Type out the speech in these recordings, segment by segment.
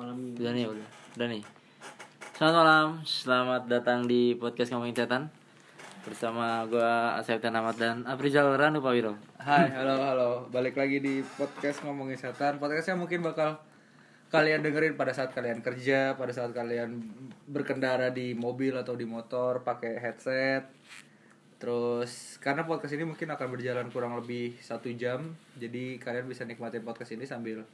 malam minggu Udah nih, udah. Udah nih. Selamat malam, selamat datang di podcast ngomongin setan bersama gua Aseptan Ahmad dan Aprizal Ranu Pawiro. Hai, halo, halo. Balik lagi di podcast ngomongin setan. Podcastnya mungkin bakal kalian dengerin pada saat kalian kerja, pada saat kalian berkendara di mobil atau di motor pakai headset. Terus karena podcast ini mungkin akan berjalan kurang lebih satu jam, jadi kalian bisa nikmatin podcast ini sambil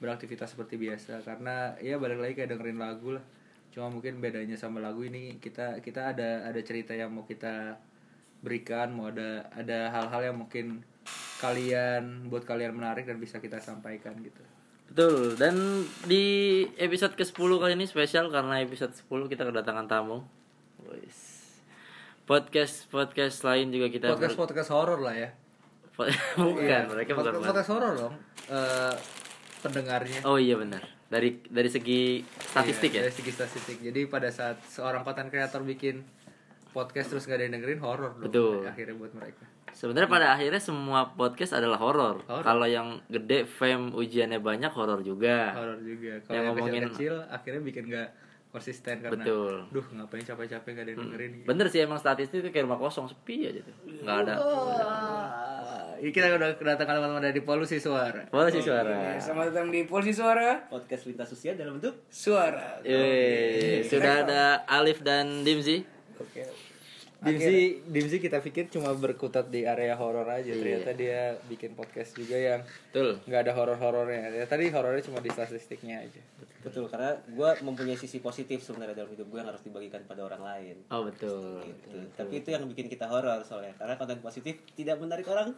beraktivitas seperti biasa. Karena ya balik lagi kayak dengerin lagu lah. Cuma mungkin bedanya sama lagu ini kita kita ada ada cerita yang mau kita berikan, mau ada ada hal-hal yang mungkin kalian buat kalian menarik dan bisa kita sampaikan gitu. Betul, dan di episode ke-10 kali ini spesial karena episode 10 kita kedatangan tamu. Podcast podcast lain juga kita Podcast podcast horor lah ya. bukan, Iya, mereka podcast, bukan. podcast horor dong. Eh, pendengarnya. Oh iya benar. Dari dari segi statistik Iya, ya. Dari segi statistik. Jadi pada saat seorang konten kreator bikin podcast terus gak ada yang dengerin horor dong. Betul. Akhirnya buat mereka. Sebenarnya pada akhirnya semua podcast adalah horor. Kalau yang gede fame ujiannya banyak horor juga. Horor juga. Yang Kalau yang ngomongin- kecil-kecil akhirnya bikin gak konsisten karena Betul. duh ngapain capek-capek gak ada yang dengerin. gitu. Bener sih emang statistik itu kayak rumah kosong sepi aja tuh. Nggak ada. Wah, ini kita udah kedatangan teman-teman dari polusi suara. Boleh sih suara. Ya, selamat datang di Polisi Suara podcast lintas usia dalam bentuk Suara. Eh, sudah ada Alif dan Dimzi. Oke. Dimsi, Dimsi kita pikir cuma berkutat di area horor aja. Iya. Ternyata dia bikin podcast juga yang Betul. nggak ada horor-horornya. Ya, tadi horornya cuma di statistiknya aja. betul karena gue mempunyai sisi positif sebenarnya dalam hidup gue yang harus dibagikan pada orang lain Oh betul. gitu. tapi itu yang bikin kita horor soalnya karena konten positif tidak menarik orang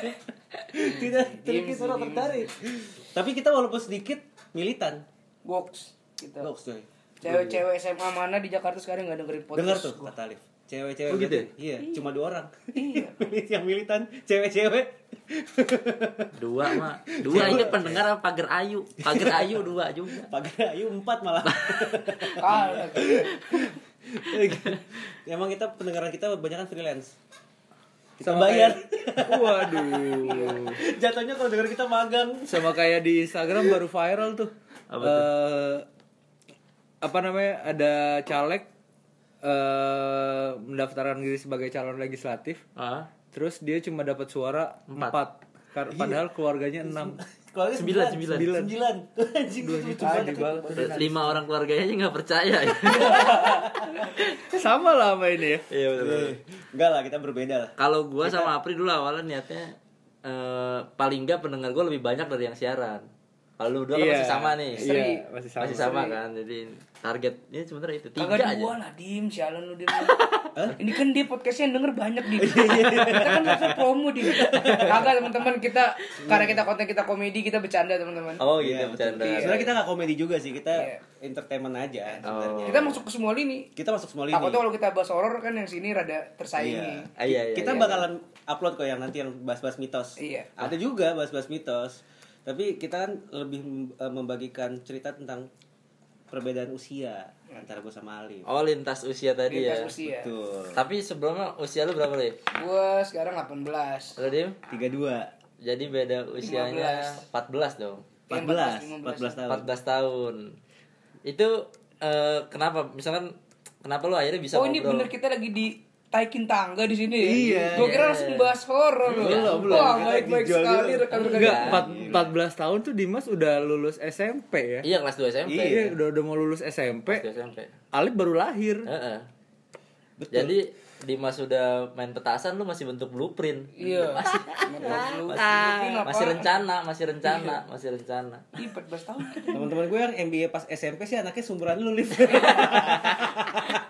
tidak sedikit orang tertarik tapi kita walaupun sedikit militan Box. Gitu. Box coy Cewek-cewek SMA mana di Jakarta sekarang nggak dengerin podcast? dengar tuh kata Alif cewek-cewek Oh, gitu ya? iya cuma dua orang Iya. yang militan cewek-cewek Dua mah. Dua itu pendengar apa pagar ayu? Pagar ayu dua juga. pagar ayu empat malah Kalah. emang kita pendengaran kita kebanyakan freelance kita Sama bayar kayak- Waduh. jatuhnya kalau denger kita magang Sama kayak di Instagram baru viral tuh. Apa Eh, apa namanya? Ada caleg eh mendaftarkan diri sebagai calon legislatif. Ah. Terus dia cuma dapat suara Empat. empat. Kar- Padahal keluarganya enam. Keluarga Sembilan, sembilan. sembilan sembilan Dua banget. Lima orang keluarganya aja nggak percaya. ya. Sama lah sama ini ya. Iya betul. enggak lah kita berbeda lah Kalau gua sama Apri dulu awalnya niatnya eh, paling nggak pendengar gua lebih banyak dari yang siaran. Kalau lu berdua kan Iya, masih sama nih. Iya, masih sama. Masih sama kan. Jadi targetnya sebenarnya itu tiga Kagak aja. dua lah, dim, sialan lu dim. Ini kan dia podcastnya yang denger banyak dim. kita kan langsung promo dim. Kagak teman-teman kita karena kita konten kita komedi kita bercanda teman-teman. Oh gitu Iya, bercanda. sebenarnya kita nggak komedi juga sih kita Iya. entertainment aja Oh. sebenarnya Kita masuk ke semua lini. kita masuk semua lini Takutnya kalau kita bahas horor kan yang sini rada tersaingi. Iya. Ah, iya, iya, kita iya. bakalan upload kok yang nanti yang bahas-bahas mitos Iya. ada juga bahas-bahas mitos tapi kita kan lebih eh, membagikan cerita tentang perbedaan usia antara gue sama Ali Oh lintas usia tadi Lintas ya. usia. betul Tapi sebelumnya usia lu berapa lu? Gua sekarang 18. Lu Dim? tiga dua Jadi beda usianya 14 dong. Iya, 14 14, 14 tahun 14 tahun. Itu eh, kenapa? Misalkan kenapa lu akhirnya bisa oh ini ngobrol? bener kita lagi di taikin tangga di sini ya? Iya, Gue kira iya. langsung bahas horor. Belum, belum. Wah Kita baik baik dijual sekali rekan-rekan. Enggak, empat- 14 tahun tuh Dimas udah lulus SMP ya. Iya kelas 2 SMP. Iya, udah udah mau lulus SMP. Kelas 2 SMP. Alif baru lahir. Heeh. Jadi Dimas sudah main petasan lu masih bentuk blueprint. Iya. Masih, Masih rencana, masih rencana, masih rencana. Ih, 14 tahun. teman-teman gue yang MBA pas SMP sih anaknya sumuran lu liv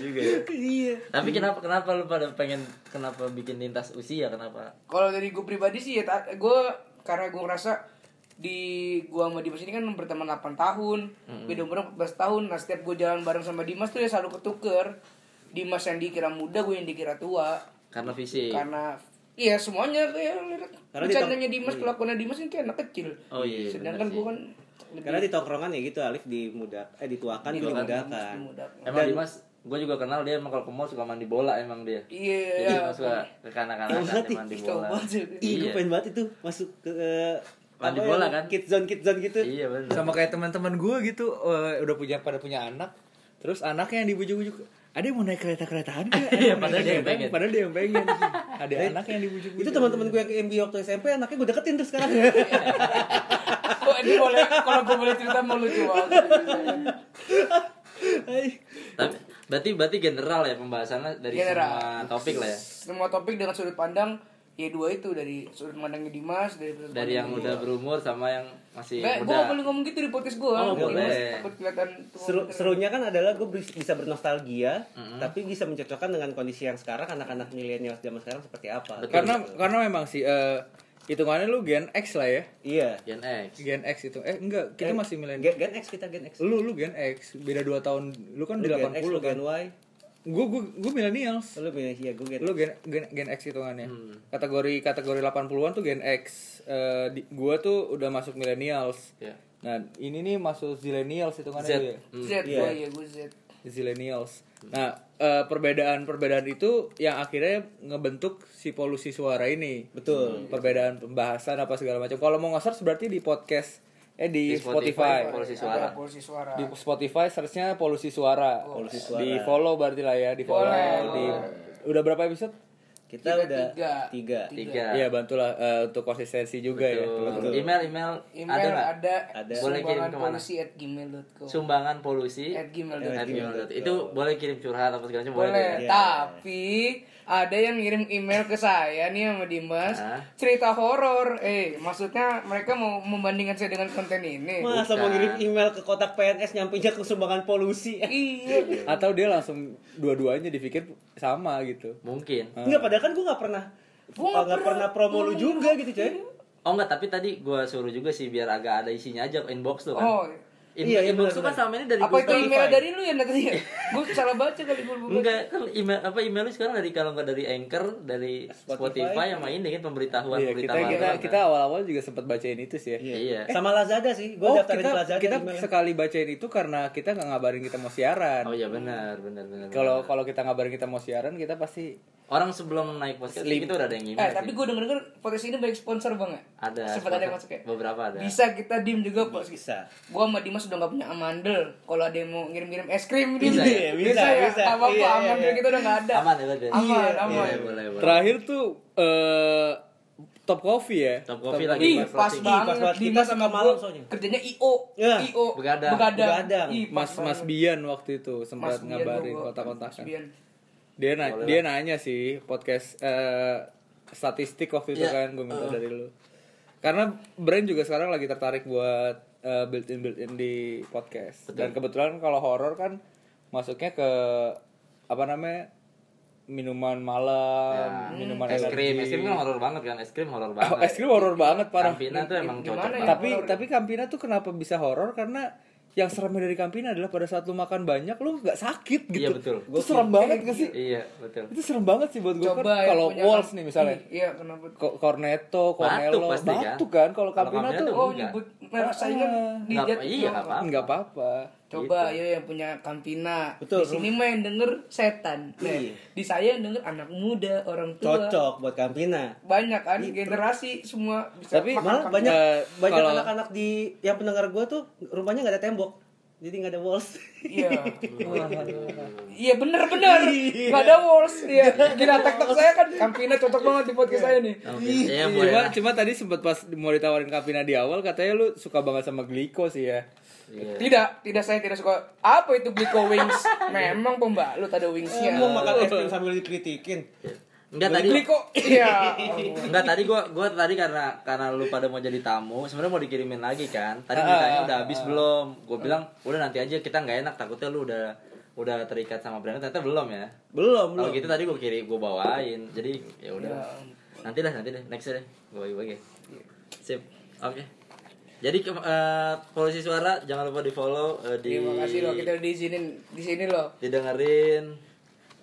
juga ya. Iya. Tapi kenapa kenapa lu pada pengen kenapa bikin lintas usia kenapa? Kalau dari gue pribadi sih ya gue karena gue ngerasa di gua sama Dimas ini kan berteman 8 tahun, beda umur 14 tahun. Nah, setiap gue jalan bareng sama Dimas tuh ya selalu ketuker. Dimas yang dikira muda, gue yang dikira tua. Karena visi. Karena iya semuanya kayak Karena bercandanya Dimas, kelakuannya Dimas ini kayak anak kecil. Oh iya, Sedangkan gue kan lebih karena di tongkrongan ya gitu Alif dimudah eh dituakan dimudahkan. Emang Dimas, gue juga kenal dia emang kalau ke mall suka mandi bola emang dia. Iya, Jadi iya. emang suka ke kanak-kanakan Iya, mandi bola. Ih, gue Iya. pengen banget itu masuk ke eh, Mandi apa bola yang kan? Kid zone kid zone gitu. Iya benar. sama kayak teman-teman gue gitu eh, udah punya pada punya anak terus anaknya yang dibujuk-bujuk ada yang mau naik kereta keretaan nggak Iya, padahal dia yang pengen. padahal dia yang pengen ada anaknya yang dibujuk-bujuk Itu teman-teman gue yang ke MB waktu SMP anaknya gue deketin tuh sekarang. Oh, ini boleh kalau gue boleh cerita mau lucu banget. Tapi berarti berarti general ya pembahasannya dari General. semua topik lah ya. Semua topik dengan sudut pandang ya dua itu dari sudut pandangnya Dimas dari sudut Dari yang udah berumur sama yang masih gue muda. gak boleh ngomong gitu di podcast gue. Oh, boleh. Takut kelihatan tua Seru, bener. serunya kan adalah gue bisa bernostalgia, tapi bisa mencocokkan dengan kondisi yang sekarang anak-anak milenial zaman sekarang seperti apa. Betul. karena karena memang sih eh, hitungannya lu Gen X lah ya Iya. Gen X. Gen X itu eh enggak kita Gen- masih milenial Gen, Gen X kita Gen X. lu lu Gen X beda 2 tahun lu kan Lu di Gen X, 80 lu kan Gen Y. gue gue gue millennials Lu milih ya gue Gen lu gen gen, gen X hitungannya Hmm. kategori kategori 80-an tuh gen X Eh di, gua tuh udah masuk millennials Ya. nah ini nih masuk zillennials hitungannya Z. ya Hmm. Z, Iya. gue ya gue Z. zillennials nah eh, perbedaan-perbedaan itu yang akhirnya ngebentuk si polusi suara ini Betul. perbedaan pembahasan apa segala macam kalau mau nge-search berarti di podcast eh di, Di Spotify, Spotify, Polusi suara. Polusi suara. di Spotify searchnya polusi suara. Polusi suara. Di follow berarti lah ya, di follow. Boleh, Di udah berapa episode? Kita Tiga, udah tiga. tiga. Tiga. Iya, bantulah eh, untuk konsistensi juga ya. Betul. Email email Email ada ada, nggak? Ada. Boleh kirim sumbangan ke mana? polusi at gmail.com Sumbangan polusi. at gmail.com At gmail.com. Itu boleh kirim curhat apa segala macam boleh. boleh ya? tapi ada yang ngirim email ke saya nih sama Dimas Hah? cerita horor eh maksudnya mereka mau membandingkan saya dengan konten ini Masa mau ngirim email ke kotak PNS nyampainya ke sumbangan polusi? iya Atau dia langsung dua-duanya dipikir sama gitu. Mungkin. Enggak, padahal kan gue nggak pernah Gua nggak nggak pernah promo lu juga gitu coy. Oh enggak, tapi tadi gua suruh juga sih biar agak ada isinya aja inbox tuh kan. oh In- Iya, iya, inbox benar, tuh kan selama ini dari apa gua itu email dari lu ya tadi gue salah baca kali gue Enggak, kan email apa email lu sekarang dari kalau enggak dari Anchor, dari Spotify, Spotify. sama ini kan pemberitahuan Iya, kita pemberitahuan. kita kan. kita awal-awal juga sempat bacain itu sih ya. Iya. Sama Lazada sih, gue Oh, daftarin kita Lazada kita email. sekali bacain itu karena kita nggak ngabarin kita mau siaran. Oh iya benar, benar benar. Kalau kalau kita ngabarin kita mau siaran, kita pasti orang sebelum naik podcast Slim. kita udah ada yang email. eh tapi gue denger denger podcast ini banyak sponsor banget ada sempat ada yang masuk ya beberapa ada. bisa kita dim juga pos Bisa. Gua sama Dimas udah gak punya amandel. Kalau ada yang mau ngirim-ngirim es krim Bisa Dim. ya? Bisa, ya. bisa. Apa apa Iya, iya, amandel iya. kita udah gak ada. Aman ya berarti? Aman, Iya, aman. Iya, boleh, boleh. terakhir tuh eh top coffee ya. Top Coffee lagi Ih, pas pas banget. pas banget. Dimas Kita sama malam soalnya. Kerjanya IO. Ya. IO. Begadang. Begadang. Begadang. Ih, pas Mas Mas banget. Bian waktu itu sempat Mas ngabarin kontak-kontakan. Mas Bian. Dia na dia nanya sih podcast eh, statistik waktu itu Iya. kan gue minta dari lu. Karena Brain juga sekarang lagi tertarik buat eh, built in built in di podcast. Dan kebetulan kalau horor kan masuknya ke apa namanya? minuman malam, minuman es krim, es krim kan horor banget kan, es krim horor Oh, banget. es krim horor banget parah. Campina tuh emang Gimana cocok ya? banget. tapi tapi Campina tuh kenapa bisa horor karena yang seremnya dari Campina adalah pada saat lu makan banyak lu nggak sakit gitu. Iya, betul. Itu serem banget gak sih? Iya, betul. Itu serem banget sih buat gue kan Coba yang kalau Walls kan- nih misalnya. Ih, Iya, kenapa? Ko- Cornetto, Cornello, Batuk pasti, kan? batuk kan? Kalau Campina tuh Oh, enggak. nyebut merek saingan di Nggak- Jet. iya, nggak apa-apa. Nggak. Coba ayo yang punya Campina. Betul, Di sini mah yang denger setan. Nah, Iya. di saya yang denger anak muda, orang tua. Cocok buat Campina. Banyak kan generasi semua bisa Tapi makan Malah banyak Eh, banyak kalau- anak-anak di yang pendengar gue tuh rumahnya nggak ada tembok. Jadi nggak ada walls. Iya. Iya bener bener. Gak ada walls dia. Kira tiktok saya kan Campina cocok banget di podcast saya nih. Oke, iya. Cuma cuma tadi sempat pas mau ditawarin Campina di awal katanya lu suka banget sama Gliko sih ya. Iya. Tidak, tidak saya tidak suka. Apa itu Glico Wings? Memang pembalut ada wingsnya. Mau makan es krim sambil dikritikin. Enggak tadi Glico, iya. Enggak tadi gua gua tadi karena karena lu pada mau jadi tamu, sebenarnya mau dikirimin lagi kan. Tadi Ah, ditanya ah, udah habis belum? Gua bilang udah nanti aja kita nggak enak takutnya lu udah udah terikat sama brand ternyata belum ya. Belum, Kalau gitu tadi gua kirim gua bawain. Jadi ya udah. Ya. Nanti dah, nanti deh, next deh. Gua bagi-bagi. Sip. Oke. Jadi ke, eh, polusi suara jangan lupa di follow eh, di Terima kasih loh kita udah diizinin di sini loh. didengerin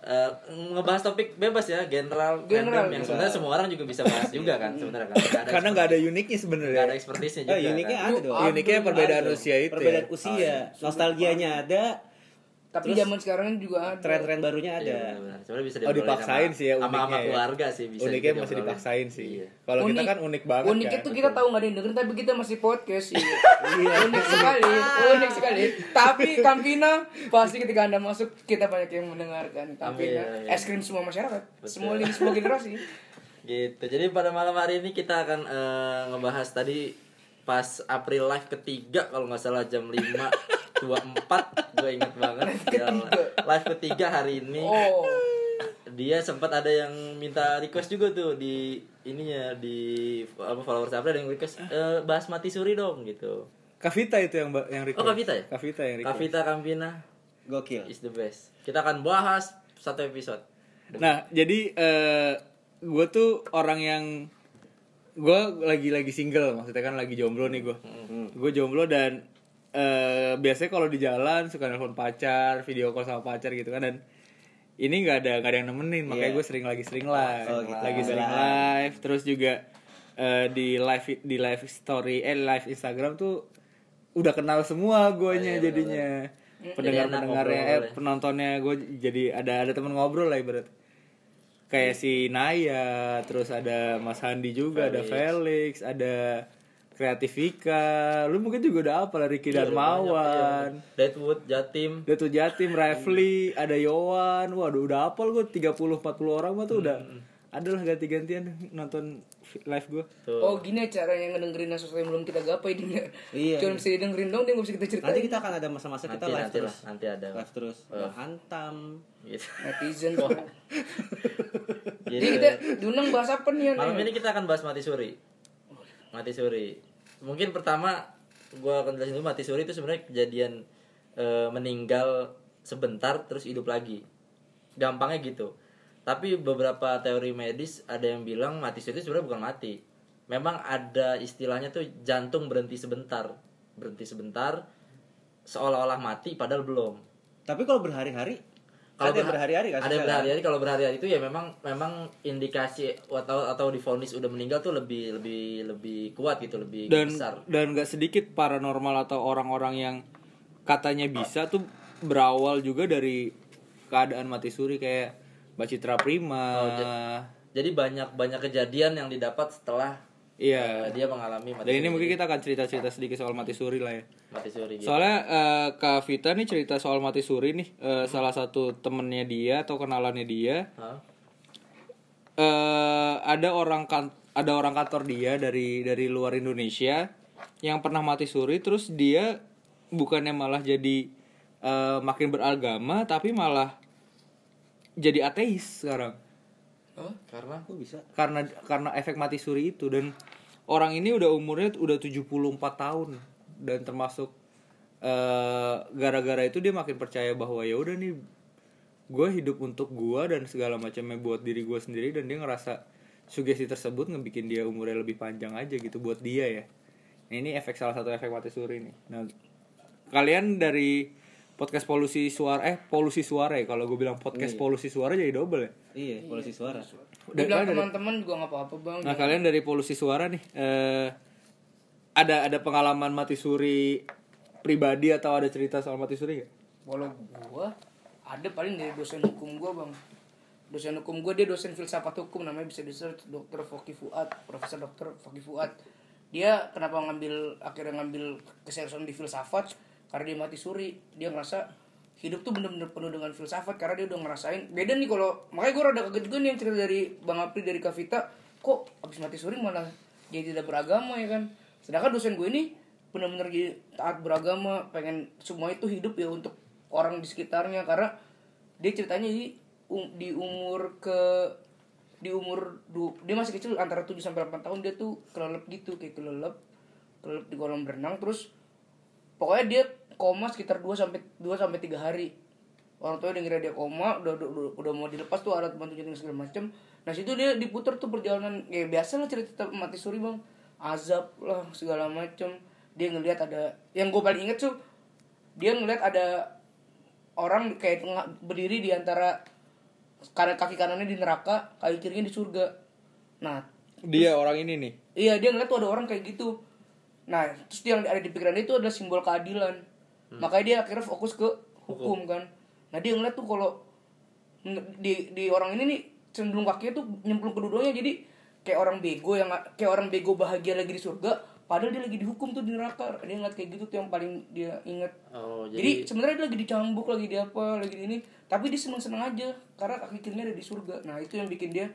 eh, ngebahas topik bebas ya general General, yang sebenarnya semua orang juga bisa bahas juga kan sebenarnya kan ada Karena nggak ada uniknya nggak ada sebenarnya. expertise-nya Eh, juga uniknya kan. ada dong. Uniknya perbedaan Ada. usia itu. Perbedaan ya. usia, nostalgianya ada, tapi Terus zaman sekarang kan juga ada tren-tren barunya ada Iya, benar. Sebenarnya bisa Oh dipaksain sama- sih ya sama uniknya sama ya. keluarga sih bisa Uniknya masih dipaksain sih. Iya. Kalau kita Unik- kan unik banget uniknya kan. tuh kita tahu nggak ada yang dengerin tapi kita masih podcast sih unik sekali unik sekali tapi Kampina pasti ketika anda masuk kita banyak yang mendengarkan Kampina Amin, amin. es krim semua masyarakat Betul. semua lini semua generasi Gitu. Jadi pada malam hari ini kita akan eh, ngebahas tadi pas April live ketiga kalau nggak salah jam 5 24 gue inget banget. Live ketiga. Hari ini. Oh. Dia sempat ada yang minta request juga tuh di ininya di apa followers April ada yang request eh, bahas mati suri dong gitu. Kavita itu yang yang request. Oh, Kavita ya? Kavita yang request. Kavita Kampina. Gokil. Is the best. Kita akan bahas satu episode. Nah, jadi eh gue tuh orang yang gue lagi lagi single, maksudnya kan lagi jomblo nih gue. Gue jomblo dan eh biasanya kalau di jalan suka nelfon pacar, video call sama pacar gitu kan dan ini nggak ada nggak ada yang nemenin, makanya Iya. gue sering lagi sering live, Oh, gitu. lagi sering live, terus juga eh, di live di live story eh live Instagram tuh udah kenal semua guanya jadinya. pendengar pendengarnya eh ngobrol ya. penontonnya gue jadi ada ada temen ngobrol lah ibarat. Kayak si Naya terus ada Mas Handi juga ada Felix ada Kreatifika. Lu mungkin juga udah apa lah Ricky Darmawan. Deadwood Jatim. Datu Jatim, Rafli, ada Yowan, waduh udah apal gue 30-40 orang mah tuh udah adalah ganti-gantian nonton live gue tuh. Oh gini caranya ngedengerin sesuatu yang belum kita gapai dia. Iya. Cuma bisa didengerin dong dia nggak bisa kita ceritain. nanti kita akan ada masa-masa kita live nanti terus. lah nanti ada. Live terus. Hantam. Gitu. Netizen. Tuh. Jadi, Jadi kita diundang bahas apa nih malam ini kita akan bahas mati suri. Mati suri mungkin pertama gua akan jelasin dulu mati suri itu sebenarnya kejadian eh, meninggal sebentar terus hidup lagi. Gampangnya gitu. Tapi beberapa teori medis ada yang bilang mati suri itu sebenarnya bukan mati. Memang ada istilahnya tuh jantung berhenti sebentar. Berhenti sebentar seolah-olah mati padahal belum. Tapi kalau berhari-hari kalau ada berhari-hari kan ada yang berhari-hari. Kalau berhari-hari itu ya memang memang indikasi atau atau difonis udah meninggal tuh lebih lebih lebih kuat gitu lebih dan besar. dan gak sedikit paranormal atau orang-orang yang katanya bisa tuh berawal juga dari keadaan mati suri kayak Mbak Citra Prima jadi banyak banyak kejadian yang didapat setelah iya. Dia mengalami mati dan ini mungkin kita akan cerita-cerita sedikit soal mati suri lah ya. Mati suri gitu. Soalnya eh, Kak Vita nih cerita soal mati suri nih eh, salah satu temennya dia atau kenalannya dia. Hah? eh ada orang kan ada orang kantor dia dari dari luar Indonesia yang pernah mati suri terus dia bukannya malah jadi eh, makin beragama tapi malah jadi ateis sekarang Hah? karena kok bisa. Karena karena efek mati suri itu dan orang ini udah umurnya udah 74 tahun dan termasuk eh, gara-gara itu dia makin percaya bahwa ya udah nih gue hidup untuk gue dan segala macamnya buat diri gue sendiri dan dia ngerasa sugesti tersebut ngebikin dia umurnya lebih panjang aja gitu buat dia ya. Nah, ini efek salah satu efek mati suri nih. Nah kalian dari podcast polusi suara eh polusi suara ya kalau gue bilang podcast polusi suara jadi double ya iya polusi suara Dia bilang teman-teman juga nggak apa-apa bang. Nah kalian dari polusi suara nih eh, ada ada pengalaman mati suri pribadi atau ada cerita soal mati suri gak? Kalau gua ada paling dari dosen hukum gua bang. Dosen hukum gua dia dosen filsafat hukum namanya bisa di search Dr. Foki Fuad, Profesor Dr. Foki Fuad. Dia kenapa ngambil akhirnya ngambil keseriusan di filsafat karena dia mati suri. Dia ngerasa hidup tuh bener-bener penuh dengan filsafat karena dia udah ngerasain beda nih kalau makanya gue rada kaget juga nih yang cerita dari Bang Apri dari Kavita kok abis mati suri malah jadi tidak beragama ya kan sedangkan dosen gue ini benar-benar jadi taat beragama pengen semua itu hidup ya untuk orang di sekitarnya karena dia ceritanya di um- di umur ke di umur du, dia masih kecil antara 7 sampai 8 tahun dia tuh kelelep gitu kayak kelelep kelelep di kolam renang terus pokoknya dia koma sekitar 2 sampai 2 sampai 3 hari orang tua ngira dia koma udah, udah, udah, udah mau dilepas tuh alat bantu jantung segala macem nah situ dia diputar tuh perjalanan ya biasa lah cerita mati suri bang azab lah segala macem dia ngelihat ada yang gue paling inget tuh dia ngelihat ada orang kayak tengah berdiri di antara kanan kaki kanannya di neraka kaki kirinya di surga nah Dia orang ini nih. Iya dia ngeliat tuh ada orang kayak gitu. Nah terus dia yang ada di pikiran dia itu adalah simbol keadilan. Makanya dia akhirnya fokus ke hukum, kan. nah dia ngeliat tuh kalau di di orang ini nih cenderung kakinya tuh nyemplung kedua-duanya jadi kayak orang bego yang kayak orang bego bahagia lagi di surga padahal dia lagi dihukum tuh di neraka. Dia ngeliat kayak gitu tuh yang paling dia inget Oh, jadi, jadi, sebenarnya dia lagi dicambuk lagi di apa lagi di ini tapi dia seneng seneng aja karena kaki kirinya ada di surga. Nah itu yang bikin dia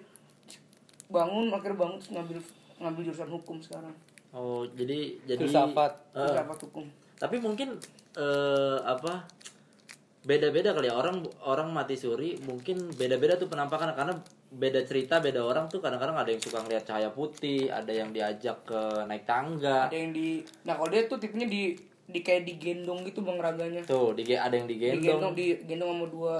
bangun akhirnya bangun terus ngambil ngambil jurusan hukum sekarang. Oh jadi jadi Filsafat. Eh, filsafat hukum tapi mungkin eh, apa beda-beda kali ya. Orang orang mati suri mungkin beda-beda tuh penampakan. Karena beda cerita beda orang tuh kadang-kadang ada yang suka ngeliat cahaya putih ada yang diajak ke naik tangga. Ada yang di nah kalau dia tuh tipenya di di kayak digendong gitu bang raganya. Tuh di, ada yang digendong. Digendong digendong sama dua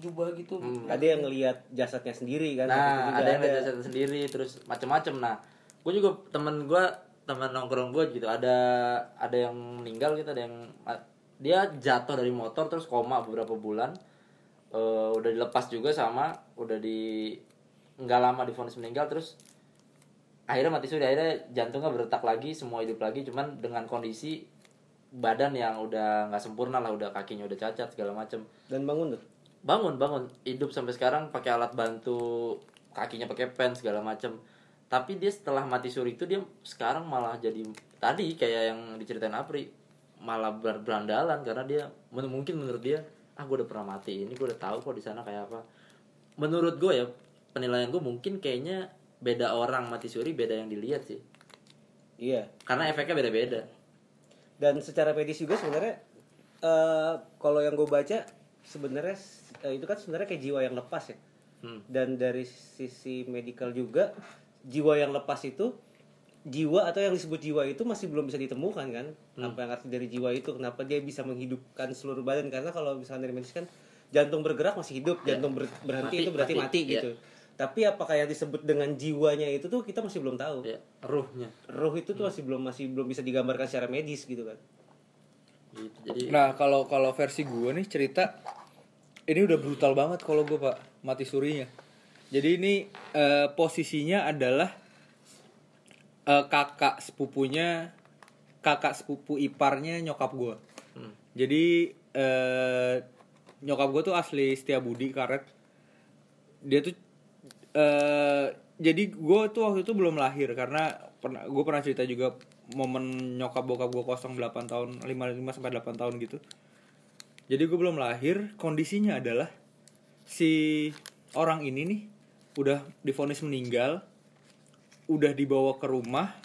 jubah gitu. Ada yang ngelihat jasadnya sendiri kan. nah ada yang ada. sendiri terus macem-macem. Nah gue juga temen gue temen nongkrong gue gitu ada ada yang meninggal gitu ada yang dia jatuh dari motor terus koma beberapa bulan. Eh, udah dilepas juga sama udah di nggak lama difonis meninggal terus akhirnya mati suri. Akhirnya jantungnya berdetak lagi semua hidup lagi cuman dengan kondisi badan yang udah nggak sempurna lah udah kakinya udah cacat segala macem. Dan bangun tuh. bangun bangun. Hidup sampai sekarang pakai alat bantu kakinya pakai pen segala macam tapi dia setelah mati suri itu dia sekarang malah jadi tadi kayak yang diceritain Apri malah ber- berandalan karena dia men- mungkin menurut dia ah gue udah pernah mati ini gue udah tahu kok di sana kayak apa menurut gue ya penilaian gue mungkin kayaknya beda orang mati suri beda yang dilihat sih Iya. karena efeknya beda-beda Dan secara medis juga sebenarnya eh kalau yang gue baca sebenarnya eh, itu kan sebenarnya kayak jiwa yang lepas ya. Hmm. Dan dari sisi medikal juga jiwa yang lepas itu jiwa atau yang disebut jiwa itu masih belum bisa ditemukan kan? Apa yang arti dari jiwa itu? Kenapa dia bisa menghidupkan seluruh badan? Karena kalau misalnya dari medis kan jantung bergerak masih hidup. Jantung ber- berhenti Mati, itu berarti mati, mati, iya. gitu. Tapi apakah yang disebut dengan jiwanya itu tuh kita masih belum tahu. Ya. Ruhnya. Roh itu tuh masih belum masih belum bisa digambarkan secara medis gitu kan? Gitu jadi Nah kalau kalau versi gue nih cerita ini udah brutal banget kalau gue pak. Mati surinya. Jadi ini eh, posisinya adalah eh, kakak sepupunya kakak sepupu iparnya nyokap gue. Hmm. Jadi eh, nyokap gue tuh asli Setiabudi karet. Dia tuh eh jadi gue tuh waktu itu belum lahir karena pernah gue pernah cerita juga momen nyokap bokap gue kosong 8 tahun 5 5 sampai 8 tahun gitu. Jadi gue belum lahir, kondisinya adalah si orang ini nih udah difonis meninggal, udah dibawa ke rumah,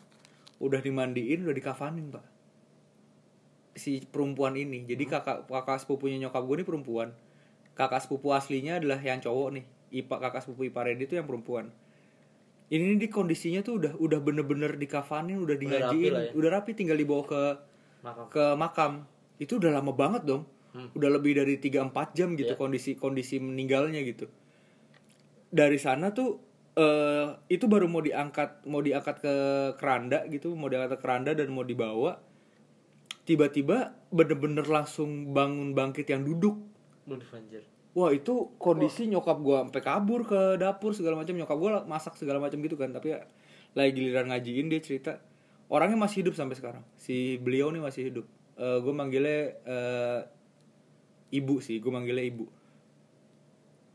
udah dimandiin, udah dikafanin, Pak. Si perempuan ini. Jadi kakak kakak sepupunya nyokap gue ini perempuan. Kakak sepupu aslinya adalah yang cowok nih. Ipa kakak sepupu ipar itu yang perempuan. Ini di kondisinya tuh udah udah bener-bener dikafanin, udah rapi dingajiin, lah ya. udah rapi tinggal dibawa ke makam ke makam itu udah lama banget dong udah lebih dari 3-4 jam gitu Iya. kondisi kondisi meninggalnya gitu dari sana tuh eh itu baru mau diangkat mau diangkat ke keranda gitu mau diangkat ke keranda dan mau dibawa tiba-tiba bener-bener langsung bangun bangkit yang duduk. Wah itu kondisi nyokap gua sampai kabur ke dapur segala macam. Nyokap gua masak segala macam gitu kan tapi ya, lagi giliran ngajiin dia cerita. Orangnya masih hidup sampai sekarang. Si beliau nih masih hidup. Eh gue manggilnya eh, ibu sih gue manggilnya ibu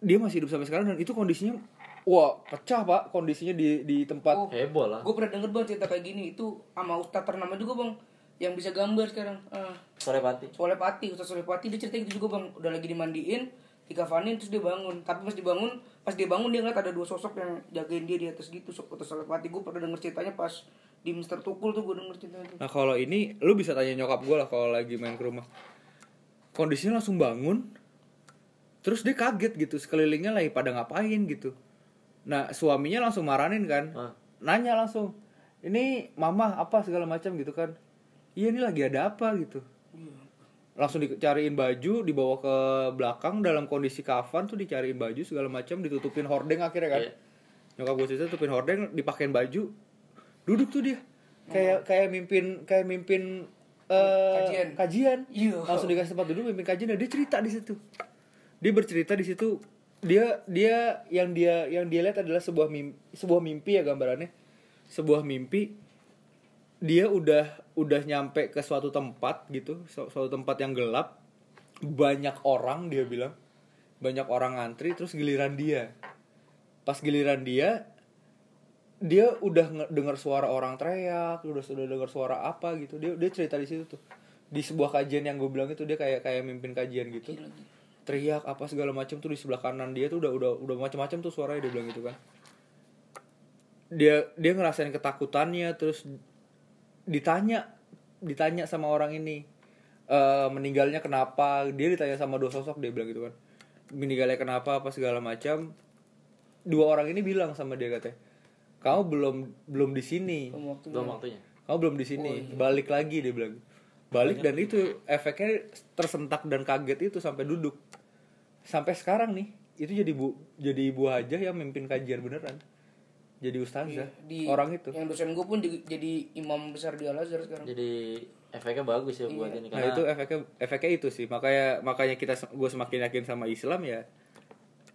dia masih hidup sampai sekarang dan itu kondisinya wah pecah pak kondisinya di di tempat Oh. Heboh lah. gue pernah denger bang cerita kayak gini itu sama ustadz ternama juga bang yang bisa gambar sekarang ah Sore pati. Solepati, Ustaz Solepati dia cerita gitu juga bang Udah lagi dimandiin, dikafanin terus dia bangun Tapi pas dibangun, pas dia bangun dia ngeliat ada dua sosok yang jagain dia di atas gitu so- Ustaz Solepati, gue pernah denger ceritanya pas di Mister Tukul tuh gue denger ceritanya Nah kalau ini lu bisa tanya nyokap gue lah kalau lagi main ke rumah. Kondisinya langsung bangun, terus dia kaget gitu sekelilingnya lagi pada ngapain gitu. Nah suaminya langsung maranin kan, Ah. nanya langsung, ini mama apa segala macam gitu kan. Iya ini lagi ada apa gitu. Langsung dicariin baju, dibawa ke belakang dalam kondisi kafan tuh dicariin baju segala macam, ditutupin hordeng akhirnya kan. Iya. Nyokap gue cerita tutupin hordeng, dipakein baju, duduk tuh dia kayak kayak mimpin kayak mimpin eh, Kajian. kajian Iya. langsung dikasih tempat duduk mimpin kajian dan dia cerita di situ dia bercerita di situ dia dia yang dia yang dia lihat adalah sebuah mimpi sebuah mimpi ya gambarannya. Sebuah mimpi dia udah udah nyampe ke suatu tempat gitu su- suatu tempat yang gelap. Banyak orang dia bilang. Banyak orang ngantri terus giliran dia. Pas giliran dia dia udah dengar suara orang teriak udah sudah dengar suara apa gitu. Dia dia cerita di situ tuh. Di sebuah kajian yang gue bilang itu dia kayak kayak mimpin kajian gitu teriak apa segala macam tuh di sebelah kanan dia tuh udah udah udah macam-macam tuh suaranya dia bilang gitu kan. Dia dia ngerasain ketakutannya terus ditanya ditanya sama orang ini eh meninggalnya kenapa? Dia ditanya sama dua sosok dia bilang gitu kan. Meninggalnya kenapa apa segala macam dua orang ini bilang sama dia katanya kamu belum belum di sini. Belum waktunya. Kamu belum di sini. Balik lagi dia bilang balik dan itu efeknya tersentak dan kaget itu sampai duduk. Sampai sekarang nih itu jadi bu jadi ibu aja yang mimpin kajian beneran. Jadi ustazah di orang itu. yang dosen gue pun di- jadi imam besar di Al Azhar sekarang. Jadi efeknya bagus ya buat ini nah karena itu efeknya efeknya itu sih. Makanya makanya kita gue semakin yakin sama Islam ya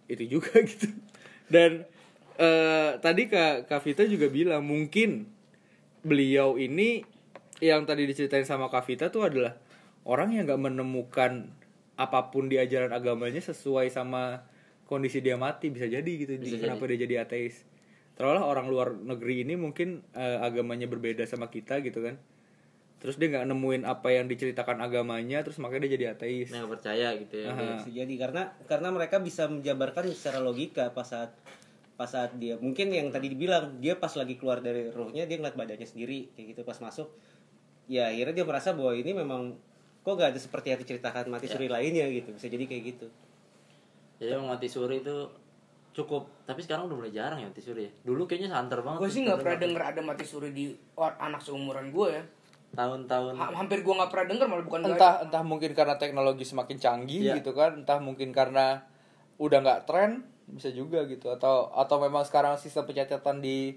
itu juga gitu. Dan eh, tadi kak kak Vita juga bilang mungkin beliau ini yang tadi diceritain sama kak Vita tuh adalah orang yang nggak menemukan apa pun di ajaran agamanya sesuai sama kondisi dia mati bisa jadi gitu Bisa kenapa dia jadi ateis. Terolah orang luar negeri ini mungkin eh, agamanya berbeda sama kita gitu kan. Terus dia nggak nemuin apa yang diceritakan agamanya terus makanya dia jadi ateis. Nggak percaya gitu ya. Aha. bisa jadi karena karena mereka bisa menjabarkan secara logika pas saat pas saat dia mungkin yang tadi dibilang dia pas lagi keluar dari ruhnya dia ngeliat badannya sendiri kayak gitu pas masuk ya akhirnya dia merasa bahwa ini memang kok gak ada seperti yang diceritakan mati suri lainnya gitu. Bisa jadi kayak gitu. Jadi emang mati suri itu cukup tapi sekarang udah mulai jarang ya mati suri ya. Dulu kayaknya santer banget gue sih nggak pernah denger ada mati suri di or- anak seumuran gue ya. Tahun-tahun Ha- hampir gue nggak pernah denger malah bukan entah entah mungkin karena teknologi semakin canggih Iya. gitu kan entah mungkin karena udah nggak tren bisa juga gitu. Atau atau memang sekarang sistem pencatatan di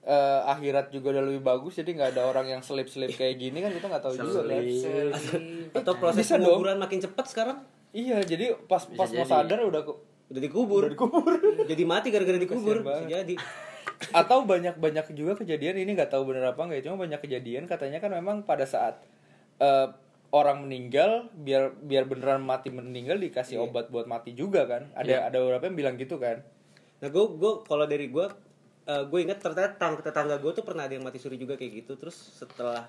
eh, akhirat juga udah lebih bagus jadi nggak ada orang yang selip selip kayak gini kan kita nggak tahu juga. Kan atau proses bisa dong. penguburan makin cepat sekarang. Iya jadi pas pas mau jadi. sadar udah ku- udah dikubur. Jadi mati gara-gara dikubur. Bisa jadi. Atau banyak banyak juga kejadian ini nggak tahu bener apa nggak ya, cuma banyak kejadian katanya kan memang pada saat eh, orang meninggal biar biar beneran mati meninggal dikasih obat buat mati juga kan. Ada ada beberapa yang bilang gitu kan. Nah gue gue kalau dari gue eh, gue ingat ternyata tetangga, tetangga gue tuh pernah ada yang mati suri juga kayak gitu. Terus setelah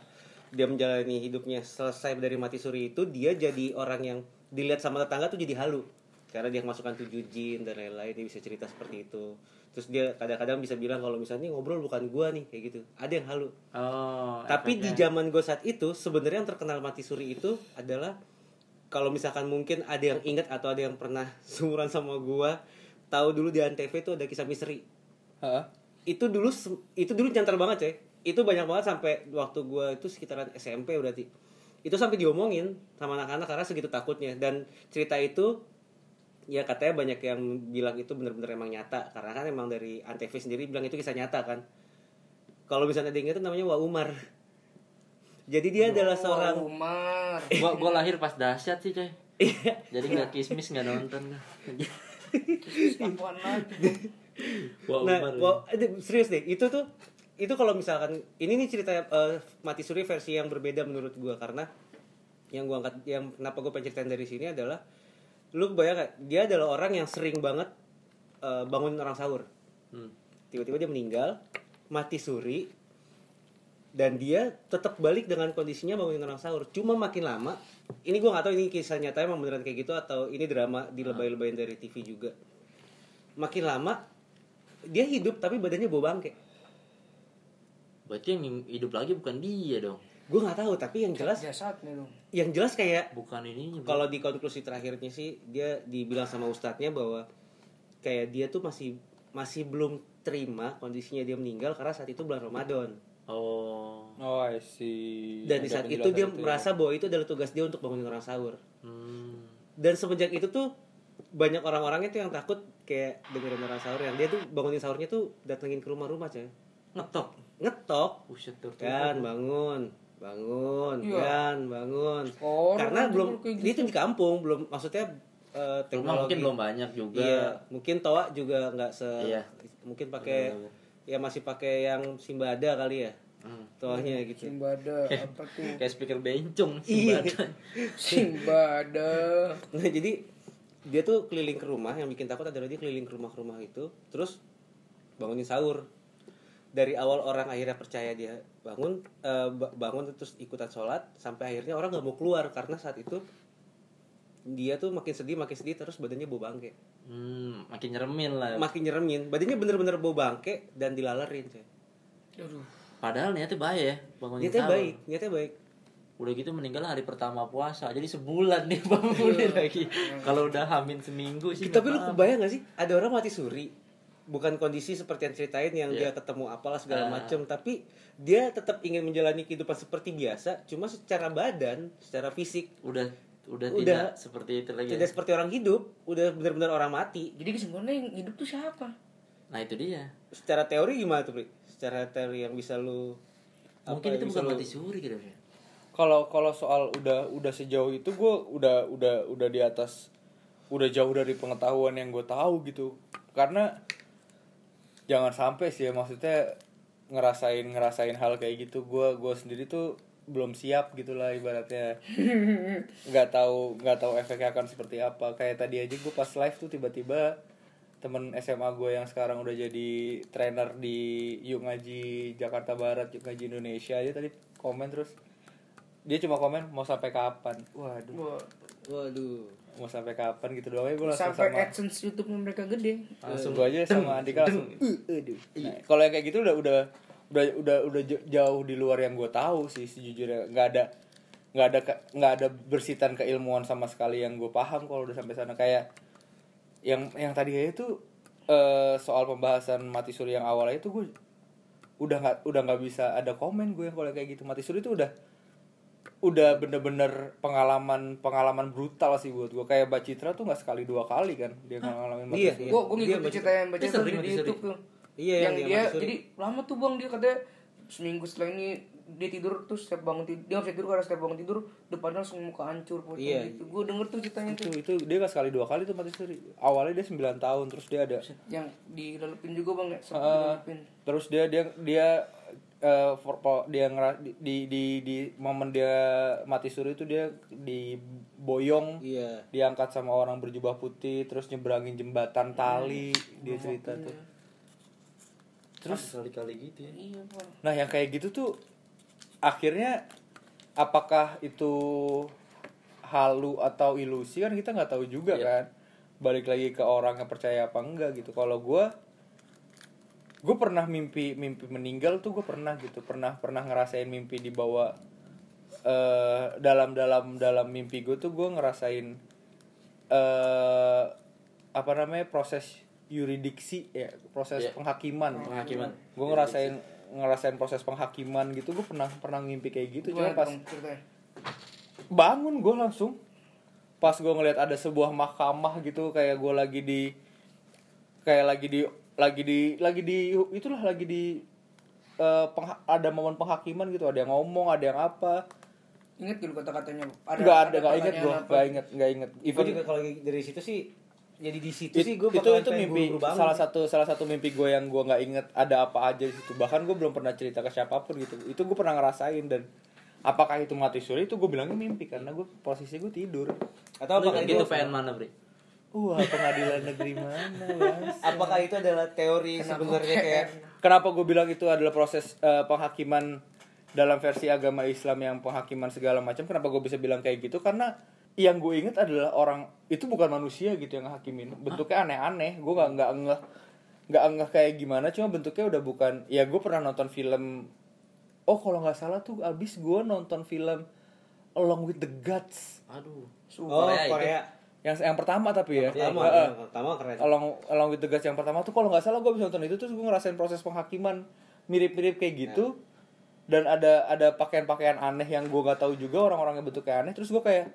dia menjalani hidupnya selesai dari mati suri itu dia jadi orang yang dilihat sama tetangga tuh jadi halu. Karena dia masukkan tujuh jin dan lain-lain dia bisa cerita seperti itu. Terus dia kadang-kadang bisa bilang kalau misalnya "Ini ngobrol bukan gue nih kayak gitu. Ada yang halu. Oh tapi di zaman gue saat itu sebenarnya yang terkenal mati suri itu adalah kalau misalkan mungkin ada yang ingat atau ada yang pernah seumuran sama gue tahu dulu di antv itu ada kisah misteri. Hah? Itu dulu itu dulu nyantar banget coy. Itu banyak banget sampai waktu gue itu sekitaran SMP berarti. Itu sampai diomongin sama anak-anak karena segitu takutnya. Dan cerita itu ya katanya banyak yang bilang itu bener-bener emang nyata. Karena kan emang dari antv sendiri bilang itu kisah nyata kan. Kalau misalnya ada yang ingat itu namanya Wa Umar. Jadi dia adalah seorang Oh, Umar. Gua gua lahir pas dahsyat sih coy. Iya. jadi nggak kismis nggak nonton. Lagi Wah, nah, wah, serius deh, itu tuh itu kalau misalkan ini nih cerita eh, mati suri versi yang berbeda menurut gua. Karena yang gua angkat yang kenapa gua pengen ceritain dari sini adalah lu bayang gak dia adalah orang yang sering banget eh, bangun orang sahur. Hmm. tiba-tiba dia meninggal mati suri dan dia tetap balik dengan kondisinya bangunin orang sahur. Cuma makin lama ini gua nggak tahu ini kisah nyata emang beneran kayak gitu atau ini drama dilebay-lebayin dari TV juga. Makin lama dia hidup tapi badannya bau bangke. Berarti yang hidup lagi bukan dia dong. Gue nggak tahu tapi yang jelas jasadnya dong. yang jelas kayak bukan ininya bro. kalau di konklusi terakhirnya sih dia dibilang sama ustadznya bahwa kayak dia tuh masih masih belum terima kondisinya dia meninggal karena saat itu bulan Ramadan. Oh. Oh I see. Dan di saat itu dia ya. merasa bahwa itu adalah tugas dia untuk bangunin orang sahur. Hmm. dan semenjak itu tuh banyak orang-orang itu yang takut kayak dengerin orang sahur yang dia tuh bangunin sahurnya tuh datengin ke rumah-rumah coy ngetok ngetok buset kan bangun bangun Iya. kan bangun Oh, karena belum kayak dia tuh di kampung belum maksudnya eh, rumah teknologi mungkin belum banyak juga iya mungkin toa juga nggak se Iya. mungkin pakai ya masih pakai yang simbada kali ya Hmm. Toahnya gitu. Simbada apa tuh? Kayak speaker bencong Iya. Simbada. Simbada. Nah jadi dia tuh keliling ke rumah yang bikin takut adalah dia keliling ke rumah ke rumah itu terus bangunin sahur dari awal orang akhirnya percaya dia bangun eh, ba- bangun terus ikutan sholat sampai akhirnya orang nggak mau keluar karena saat itu dia tuh makin sedih makin sedih terus badannya bau bangke Hmm, makin nyeremin lah. makin nyeremin badannya bener-bener bau bangke dan dilalerin coy. Aduh. Padahal niatnya baik ya, bangunin niatnya sahur. baik niatnya baik Udah gitu meninggal hari pertama puasa. Jadi sebulan nih bangunin lagi. Kalau udah hamin seminggu sih. tapi lu kebayang gak sih ada orang mati suri bukan kondisi seperti yang ceritain yang dia ketemu apalah segala Ah. macem tapi dia tetap ingin menjalani kehidupan seperti biasa cuma secara badan secara fisik udah udah, Udah. tidak seperti itu lagi. tidak ya? seperti orang hidup udah benar-benar orang mati Jadi kesimpulannya yang hidup tuh siapa? Nah, itu dia. secara teori gimana tuh Pri? secara teori yang bisa lu Mungkin itu bukan lu- mati suri gitu ya. Kalau kalau soal udah udah sejauh itu gue udah udah udah di atas udah jauh dari pengetahuan yang gue tahu gitu. Karena jangan sampai sih ya maksudnya ngerasain ngerasain hal kayak gitu. Gue gue sendiri tuh belum siap gitulah ibaratnya. Nggak tahu nggak tahu efeknya akan seperti apa. Kayak tadi aja gue pas live tuh tiba-tiba temen SMA gue yang sekarang udah jadi trainer di Yuk Ngaji Jakarta Barat Yuk Ngaji Indonesia aja tadi komen terus dia cuma komen mau sampai kapan? Waduh. Waduh. Mau sampai kapan? Gitu doang. Ya gue langsung sampai sama AdSense YouTube mereka gede. langsung gue aja sama Andika langsung. "Uh, aduh." Nah, kalau yang kayak gitu udah udah udah udah udah jauh di luar yang gue tahu sih sejujurnya. Nggak ada nggak ada nggak ada bersitan keilmuan sama sekali yang gue paham kalau udah sampai sana. Kayak yang yang tadi itu eh, soal pembahasan mati suri yang awalnya itu gue udah nggak udah nggak bisa ada komen gue kalau kayak gitu. Mati suri itu udah udah bener-bener pengalaman pengalaman brutal sih buat gue kayak Mbak Citra tuh nggak sekali dua kali kan dia ngalamin mati Iya, suri. iya. Gue gue Dia ngikutin cerita yang sering di YouTube tuh. Iya, yang yang dia jadi lama tuh bang. Dia katanya seminggu setelah ini dia tidur terus setiap bangun tidur dia nggak bisa tidur karena setiap bangun tidur depannya langsung muka hancur pocong Iya. gitu. Gue denger tuh ceritanya itu tuh. itu dia nggak sekali dua kali tuh mati suri awalnya dia 9 tahun terus dia ada yang dilelepin juga bang ya? Uh, terus dia dia dia eh, for- po- dia ngera, di, di di di momen dia mati suri itu dia diboyong iya. diangkat sama orang berjubah putih terus nyebrangin jembatan tali dia cerita tuh. Terus kali-kali gitu ya. Iya nah yang kayak gitu tuh akhirnya apakah itu halu atau ilusi kan kita nggak tahu juga Iya. kan. Balik lagi ke orang yang percaya apa enggak gitu. Kalau gue gue pernah mimpi mimpi meninggal tuh gue pernah gitu. Pernah pernah ngerasain mimpi dibawa eh dalam dalam dalam mimpi gue tuh gue ngerasain eh apa namanya proses yuridiksi ya proses Iya. penghakiman. Penghakiman. gue ngerasain ngerasain proses penghakiman gitu. Gue pernah pernah ngimpi kayak gitu. Cuma pas bangun gue langsung. Pas gue ngeliat ada sebuah mahkamah gitu kayak gue lagi di kayak lagi di lagi di lagi di itulah lagi di eh, pengha- ada momen penghakiman gitu ada yang ngomong ada yang apa. Ingat dulu kata-katanya. nggak ada nggak inget gue nggak inget nggak inget even juga kalau dari situ sih jadi di situ It- sih gue itu itu mimpi salah satu salah satu mimpi gue yang gue nggak inget ada apa aja di situ. Bahkan gue belum pernah cerita ke siapa pun gitu. Itu gue pernah ngerasain dan apakah itu mati suri itu gue bilangnya mimpi karena gue posisi gue tidur. Atau apakah gitu itu pengen mana, Bre? Wah pengadilan negeri mana mas? Apakah itu adalah teori sebenarnya kayak kenapa gue bilang itu adalah proses eh, penghakiman dalam versi agama Islam yang penghakiman segala macam? Kenapa gue bisa bilang kayak gitu? Karena yang gue inget adalah orang itu bukan manusia gitu yang hakimin bentuknya aneh-aneh. Gue nggak nggak ngeh nggak ngeh kayak gimana. Cuma bentuknya udah bukan ya gue pernah nonton film oh kalau nggak salah tuh abis gue nonton film Along with the Gods. Aduh. oh Korea. itu. Yang yang pertama tapi ya. Pertama Heeh. yang pertama keren. Along Along with the Gods yang pertama tuh kalau nggak salah gue bisa nonton itu terus gue ngerasain proses penghakiman mirip-mirip kayak gitu. Dan ada ada pakaian-pakaian aneh yang gue nggak tahu juga orang-orang yang bentuknya aneh terus gue kayak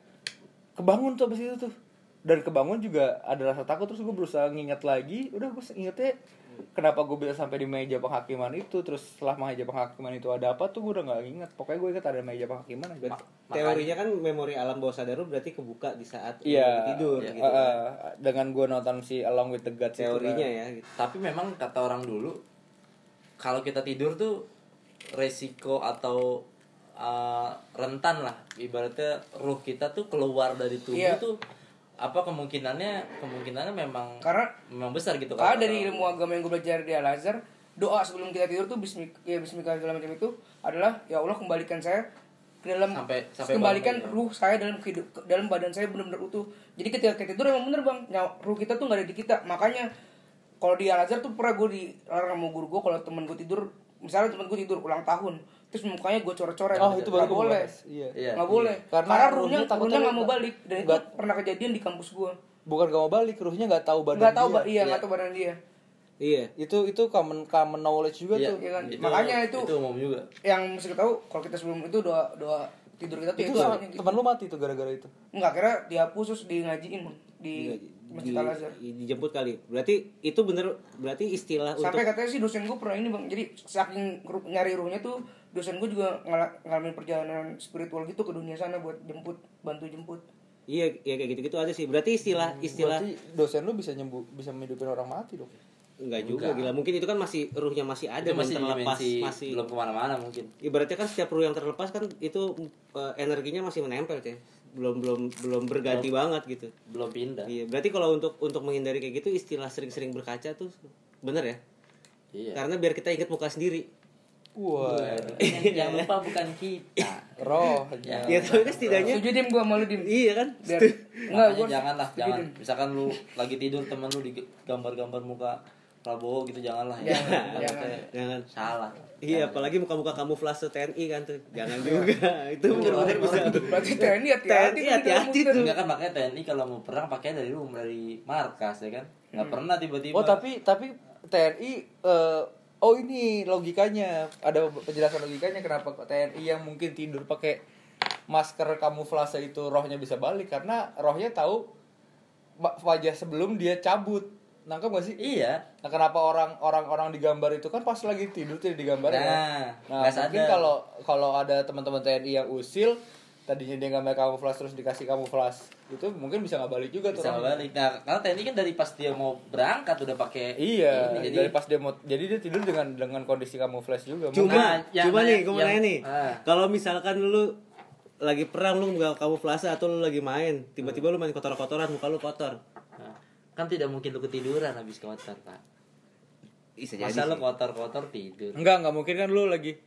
kebangun tuh abis itu tuh dan kebangun juga ada rasa takut terus gue berusaha nginget lagi udah gue ingetnya kenapa gue bisa sampai di meja penghakiman itu terus setelah meja penghakiman itu ada apa tuh gue udah nggak inget pokoknya gue inget ada meja penghakiman aja Berarti teorinya kan memori alam bawah sadar lu berarti kebuka di saat Iya, lagi tidur iya, gitu eh, kan. dengan gue nonton si Along with the Gods teorinya kan. ya gitu. Tapi memang kata orang dulu kalau kita tidur tuh resiko atau uh, rentan lah ibaratnya ruh kita tuh keluar dari tubuh Iya. tuh apa kemungkinannya kemungkinannya memang Karena memang besar gitu Karena kan dari ilmu agama yang gue belajar di Al Azhar, doa sebelum kita tidur tuh bismik ya bismillah segala macam itu adalah ya Allah kembalikan saya ke dalam Sampai- sampai kembalikan bangun, ya. ruh saya dalam kehidup dalam badan saya benar-benar utuh. Jadi ketika kita tidur emang bener bang, ruh kita tuh nggak ada di kita. Makanya kalau di Al Azhar tuh pernah gue dilarang sama guru gue kalau temen gue tidur, misalnya temen gue tidur ulang tahun, terus mukanya gue coret-coret, Oh, itu baru Nggak gua boleh. Iya. Iya. nggak boleh Karena karena, ruhnya ruhnya takutnya nggak mau balik dan itu pernah kejadian di kampus gue bukan gak mau balik ruhnya nggak tahu badan nggak tahu dia. ba- iya nggak tahu badan dia Iya. itu itu common common knowledge juga Iya, tuh Iya kan? Makanya itu- itu umum juga yang mesti tahu kalau kita sebelum itu doa doa tidur kita tuh itu itu gitu. teman lu mati tuh gara-gara itu Enggak kira dihapus terus di ngajiin Bang. di Masjid Di- Al Azhar. dijemput kali. Berarti itu bener berarti istilah Sampai untuk katanya sih dosen gue pernah ini bang, jadi saking nyari ruhnya tuh dosen gue juga ngala- ngalamin perjalanan spiritual gitu ke dunia sana buat jemput, bantu jemput. Iya, iya kayak gitu-gitu ada sih. Berarti istilah istilah berarti dosen lu bisa nyembuh bisa menghidupin orang mati dong enggak juga gila. Mungkin itu kan masih ruhnya masih ada itu belum masih terlepas, dimensi masih belum ke mana-mana mungkin ibaratnya kan setiap ruh yang terlepas kan itu eh, energinya masih menempel ya. Belum belum belum berganti banget gitu. belum pindah Iya, berarti kalau untuk untuk menghindari kayak gitu istilah sering-sering berkaca tuh bener ya? iya Karena biar kita ingat muka sendiri. Wah yang lupa bukan kita roh Ya. Ya tapi kan setidaknya Setuju dim gue malu dim. iya kan? Biar enggak Makanya gue janganlah jangan misalkan lu lagi tidur temen lu di gambar-gambar muka Prabowo gitu janganlah ya Jangan, Jangan, jangan. Jangan. salah Iya, apalagi muka-muka kamuflase TNI kan tuh. Jangan juga. itu benar-benar bisa. berarti TNI hati-hati TNI hati-hati tuh. enggak kan makanya TNI kalau mau perang pakai dari rumah dari markas ya kan nggak pernah tiba-tiba oh tapi tapi TNI eh, oh ini logikanya. Ada penjelasan logikanya kenapa kok TNI yang mungkin tidur pakai masker kamuflase itu rohnya bisa balik. Karena rohnya tahu wa- wajah sebelum dia cabut. Nangkep gak sih? Iya. Nah, kenapa orang orang orang digambar itu kan pas lagi tidur tidak digambar ya? Nah, Nah, nggak mungkin kalau kalau ada teman-teman TNI yang usil tadinya dia gambar kamuflas terus dikasih kamuflas itu mungkin bisa nggak balik juga tuh. bisa balik nah karena TNI kan dari pas dia mau berangkat udah pakai Iya, ini, jadi dari pas dia mau jadi dia tidur dengan dengan kondisi kamuflas juga. Cuma, Nah, cuma nih, gue mau nanya nih. ah. Kalau misalkan lu lagi perang lu nggak kamuflase atau lu lagi main, tiba-tiba lu main kotor-kotoran, muka lu kotor. Nah, kan tidak mungkin lu ketiduran habis kotor pak Bisa masa lu kotor-kotor tidur Enggak, enggak mungkin kan lu lagi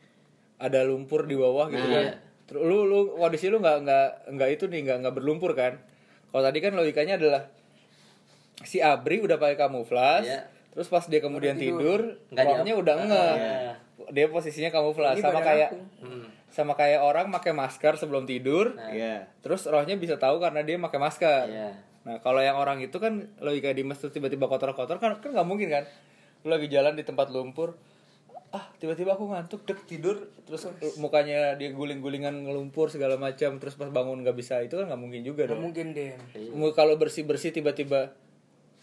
ada lumpur di bawah gitu Nah, kan. iya. Terus lu lu kondisi lu nggak nggak nggak itu nih nggak nggak berlumpur kan. Kalau tadi kan logikanya adalah si Abri udah pakai kamuflas, Iya. terus pas dia kemudian tidur, Nggak rohnya diap- udah enggak. Iya. Dia posisinya kamuflas Ini sama kayak. Hmm. sama kayak orang pakai masker sebelum tidur. Nah, Iya. Terus rohnya bisa tahu karena dia pakai masker. Iya. Nah, kalau yang orang itu kan logika di masjid tiba-tiba kotor-kotor kan kan nggak mungkin kan. Lu lagi jalan di tempat lumpur, ah tiba-tiba aku ngantuk dek tidur terus mukanya dia guling-gulingan ngelumpur segala macam terus pas bangun nggak bisa itu kan nggak mungkin juga Nggak dong. mungkin deh. Mu- Kalau bersih-bersih tiba-tiba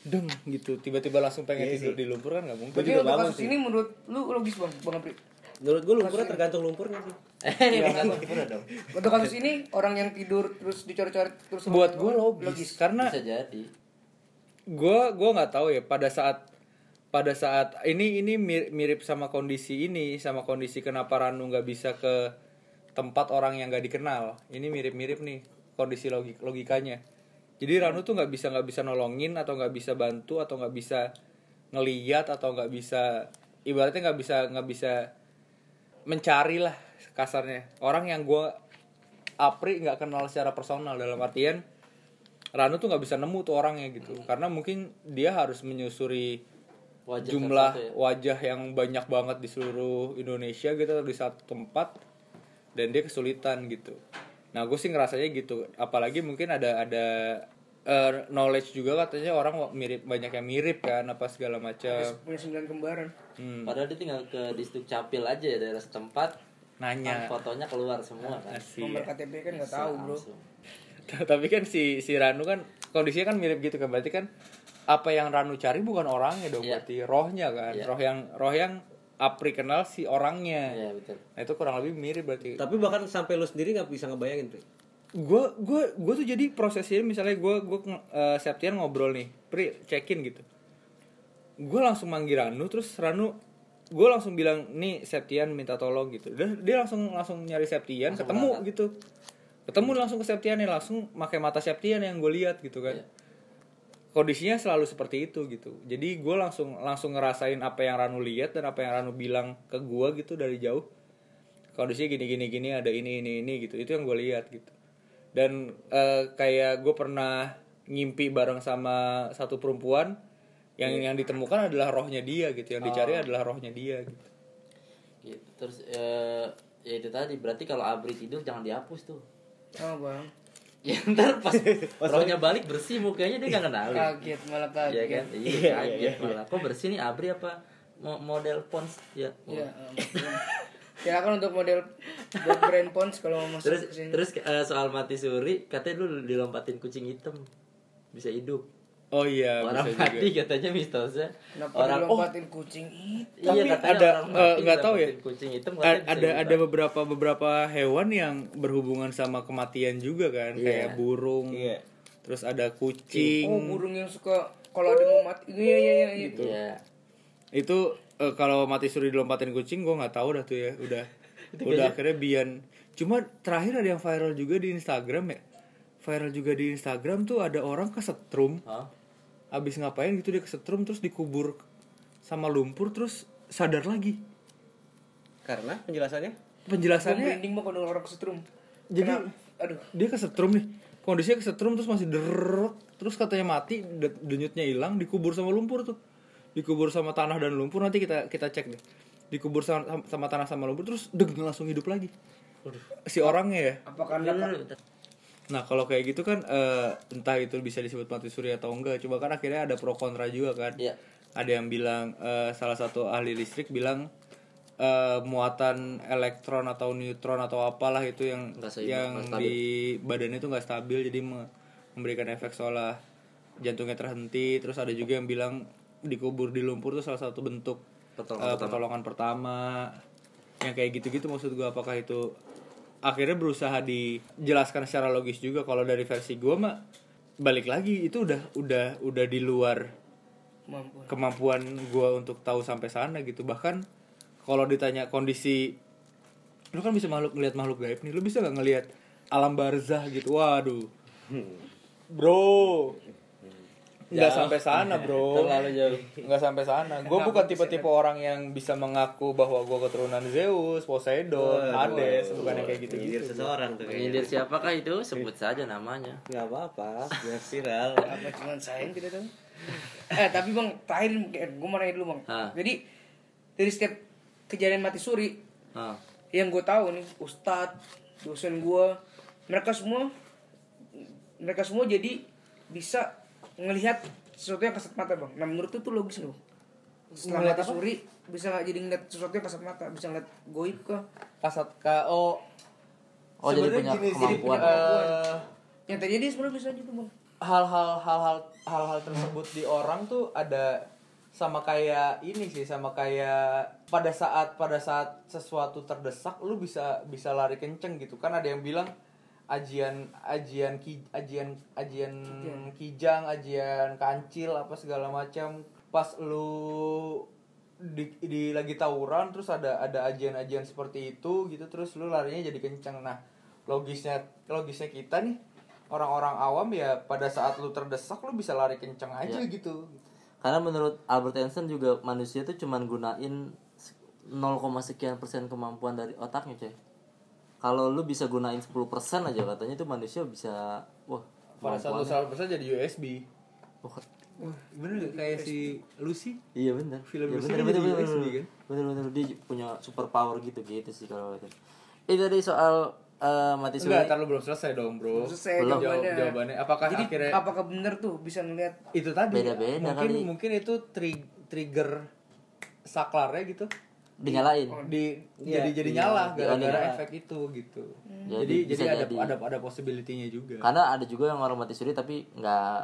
deng gitu tiba-tiba langsung pengen Iya tidur sih. di lumpur kan nggak mungkin. Berarti juga untuk bangun kasus sih. ini menurut lu logis bang, bang Apri? Menurut gue lumpurnya tergantung lumpurnya sih. Eh, bukan lumpur dong. Untuk kasus ini orang yang tidur terus dicoret-coret terus Buat gue logis, karena Bisa jadi. gue gue nggak tahu ya pada saat pada saat ini ini mir- mirip sama kondisi ini sama kondisi kenapa Ranu nggak bisa ke tempat orang yang nggak dikenal. Ini mirip-mirip nih kondisi logik logikanya. Jadi Ranu tuh nggak bisa nggak bisa nolongin atau nggak bisa bantu atau nggak bisa ngeliat atau nggak bisa ibaratnya nggak bisa nggak bisa mencari lah kasarnya. Orang yang gue Apri nggak kenal secara personal dalam artian Ranu tuh nggak bisa nemu tuh orangnya gitu. Karena mungkin dia harus menyusuri Wajah jumlah ya. wajah yang banyak banget di seluruh Indonesia gitu di satu tempat dan dia kesulitan gitu nah gue sih ngerasanya gitu apalagi mungkin ada ada eh, knowledge juga katanya orang mirip banyak yang mirip kan apa segala macam punya sembilan kembaran. Hmm, Padahal dia tinggal ke distrik Capil aja ya daerah setempat. nanya Kan fotonya keluar semua kan. Asik. Nomor KTP kan nggak tahu bro. Tapi kan si si Ranu kan kondisinya kan mirip gitu kan berarti kan apa yang Ranu cari bukan orangnya dong Iya. berarti rohnya kan Iya. roh yang roh yang Apri kenal si orangnya Iya betul. nah itu kurang lebih mirip berarti Tapi bahkan sampai lu sendiri nggak bisa ngebayangin, Pri. gue gue gue tuh jadi prosesnya misalnya gue gue uh, Septian ngobrol nih Pri check in gitu gue langsung manggil Ranu terus Ranu gue langsung bilang nih Septian minta tolong gitu dia, dia langsung langsung nyari Septian ketemu gitu ketemu langsung ke Septian nih langsung pakai mata Septian yang gue lihat gitu kan Iya. Kondisinya selalu seperti itu gitu. Jadi gue langsung langsung ngerasain apa yang Ranu lihat dan apa yang Ranu bilang ke gue gitu dari jauh. Kondisinya gini gini gini ada ini ini ini gitu. Itu yang gue lihat gitu. Dan eh, kayak gue pernah ngimpi bareng sama satu perempuan yang yang ditemukan adalah rohnya dia gitu. Yang dicari adalah rohnya dia gitu. Gitu. Terus eh, ya itu tadi. Berarti kalau Abri tidur jangan dihapus tuh. Oh bang. Ya ntar pas rohnya balik bersih mukanya dia gak kenalin. Kaget malah Iya kaget. kan? Iya kaget malah. Kok bersih nih Abri apa Mo- model Pons ya? Ya. ampun. Silakan untuk model buat brand Pons kalau mau masuk Terus terus eh, soal mati suri katanya lu dilompatin kucing hitam bisa hidup. Oh iya Orang bisa juga mati katanya mistosnya. Kenapa Orang oh dilompatin kucing itu? iya Tapi ada, eh, mati nggak tahu ya. Kucing hitam A- ada hidup. ada beberapa beberapa hewan yang berhubungan sama kematian juga kan Iya. kayak burung Iya. terus ada kucing Oh burung yang suka kalau ada mau mati. Iya iya iya. iya. Iya. itu eh, kalau mati suri dilompatin kucing gue nggak tahu dah tuh ya udah udah akhirnya bian cuma terakhir ada yang viral juga di Instagram ya viral juga di Instagram tuh ada orang kesetrum Hah? abis ngapain gitu dia kesetrum terus dikubur sama lumpur terus sadar lagi Karena penjelasannya penjelasannya merinding mah kalau orang kesetrum. Jadi- Kenapa? aduh. dia kesetrum nih kondisinya kesetrum terus masih derek terus katanya mati de- denyutnya hilang dikubur sama lumpur tuh dikubur sama tanah dan lumpur nanti kita kita cek deh dikubur sama, sama tanah sama lumpur terus deg langsung hidup lagi si orangnya ya anda dulu. Nah kalau kayak gitu kan eh, entah itu bisa disebut mati suri atau enggak coba kan akhirnya ada pro kontra juga kan. Iya. ada yang bilang eh, salah satu ahli listrik bilang eh, muatan elektron atau neutron atau apalah itu yang seimbang, yang di badan itu nggak stabil jadi me- memberikan efek seolah jantungnya terhenti. Terus ada juga yang bilang dikubur di lumpur itu salah satu bentuk Pertolongan eh, pertolongan pertama. Yang kayak gitu-gitu maksud gua apakah itu akhirnya berusaha dijelaskan secara logis juga. Kalau dari versi gua mah balik lagi itu udah udah udah di luar mampu? kemampuan gue untuk tahu sampai sana gitu. Bahkan kalau ditanya kondisi lu kan bisa makhluk ngelihat makhluk gaib nih. Lu bisa nggak ngelihat alam barzah gitu? Waduh. Bro nggak sampai sana bro Terlalu jauh. nggak sampai sana gue bukan tipe-tipe orang yang bisa mengaku bahwa gue keturunan Zeus Poseidon Hades bukan yang kayak gitu Menyindir gitu seseorang tuh siapakah itu? Sebut saja namanya. Nggak apa-apa, biar viral. Apa cuma saya yang tidak tahu? eh tapi bang terakhir gue mau nanya dulu bang. Jadi dari setiap kejadian mati suri yang gue tahu nih ustadz dosen gue mereka semua mereka semua jadi bisa ngelihat sesuatu yang kasat mata bang. Nah menurut itu tuh logis loh. Setelah apa? suri bisa nggak jadi ngeliat sesuatu yang kasat mata? Bisa ngeliat goib kah? Kasat ko Oh, jadi sebenarnya punya gini kemampuan. eh, yang terjadi sebenarnya bisa gitu bang. hal-hal hal-hal hal-hal tersebut di orang tuh ada sama kayak ini sih sama kayak pada saat pada saat sesuatu terdesak lu bisa bisa lari kenceng gitu. Kan ada yang bilang ajian ajian ki, ajian ajian kijang ajian kancil apa segala macam pas lu di, di lagi tawuran terus ada ada ajian-ajian seperti itu gitu terus lu larinya jadi kenceng nah logisnya logisnya kita nih orang-orang awam ya pada saat lu terdesak lu bisa lari kenceng aja Ya. gitu Karena menurut Albert Einstein juga manusia itu cuman gunain 0, sekian persen kemampuan dari otaknya coy. Kalau lu bisa gunain 10% aja katanya itu manusia bisa wah pada saat lu. 100% jadi USB Wah, bener kayak si Lucy Iya bener. Film ya, Lucy bener, kan bener, bener, USB bener. kan? Bener bener dia punya super power gitu gitu sih kalau itu. Itu tadi soal eh, mati suri. enggak belum selesai dong bro Selesai Belum. Jawab- jawabannya. jawabannya apakah jadi akhirnya apakah bener tuh bisa ngeliat itu tadi Beda-beda mungkin kali. mungkin itu tri- trigger saklarnya gitu Dinyalain. di Iya, jadi jadi nyala iya, gara-gara iya. efek itu gitu Jadi jadi jadi, bisa ada jadi. ada ada possibility-nya juga Karena ada juga yang orang mati suri tapi nggak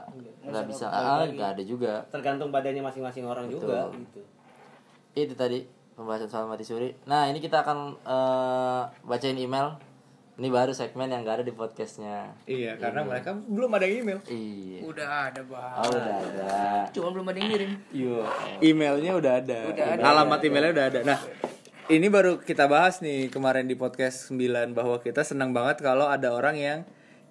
nggak bisa ah nggak ada juga. Tergantung badannya masing-masing orang juga Betul. gitu. Itu tadi pembahasan soal mati suri. Nah ini kita akan eh, bacain email. Ini baru segmen yang gak ada di podcastnya. Iya, karena mereka belum ada email. Iya. Udah ada bang. Oh, udah ada. Cuma belum ada yang ngirim. Yo. Emailnya udah ada. Udah ada. Alamat emailnya udah ada. Nah, ini baru kita bahas nih kemarin di podcast 9 bahwa kita senang banget kalau ada orang yang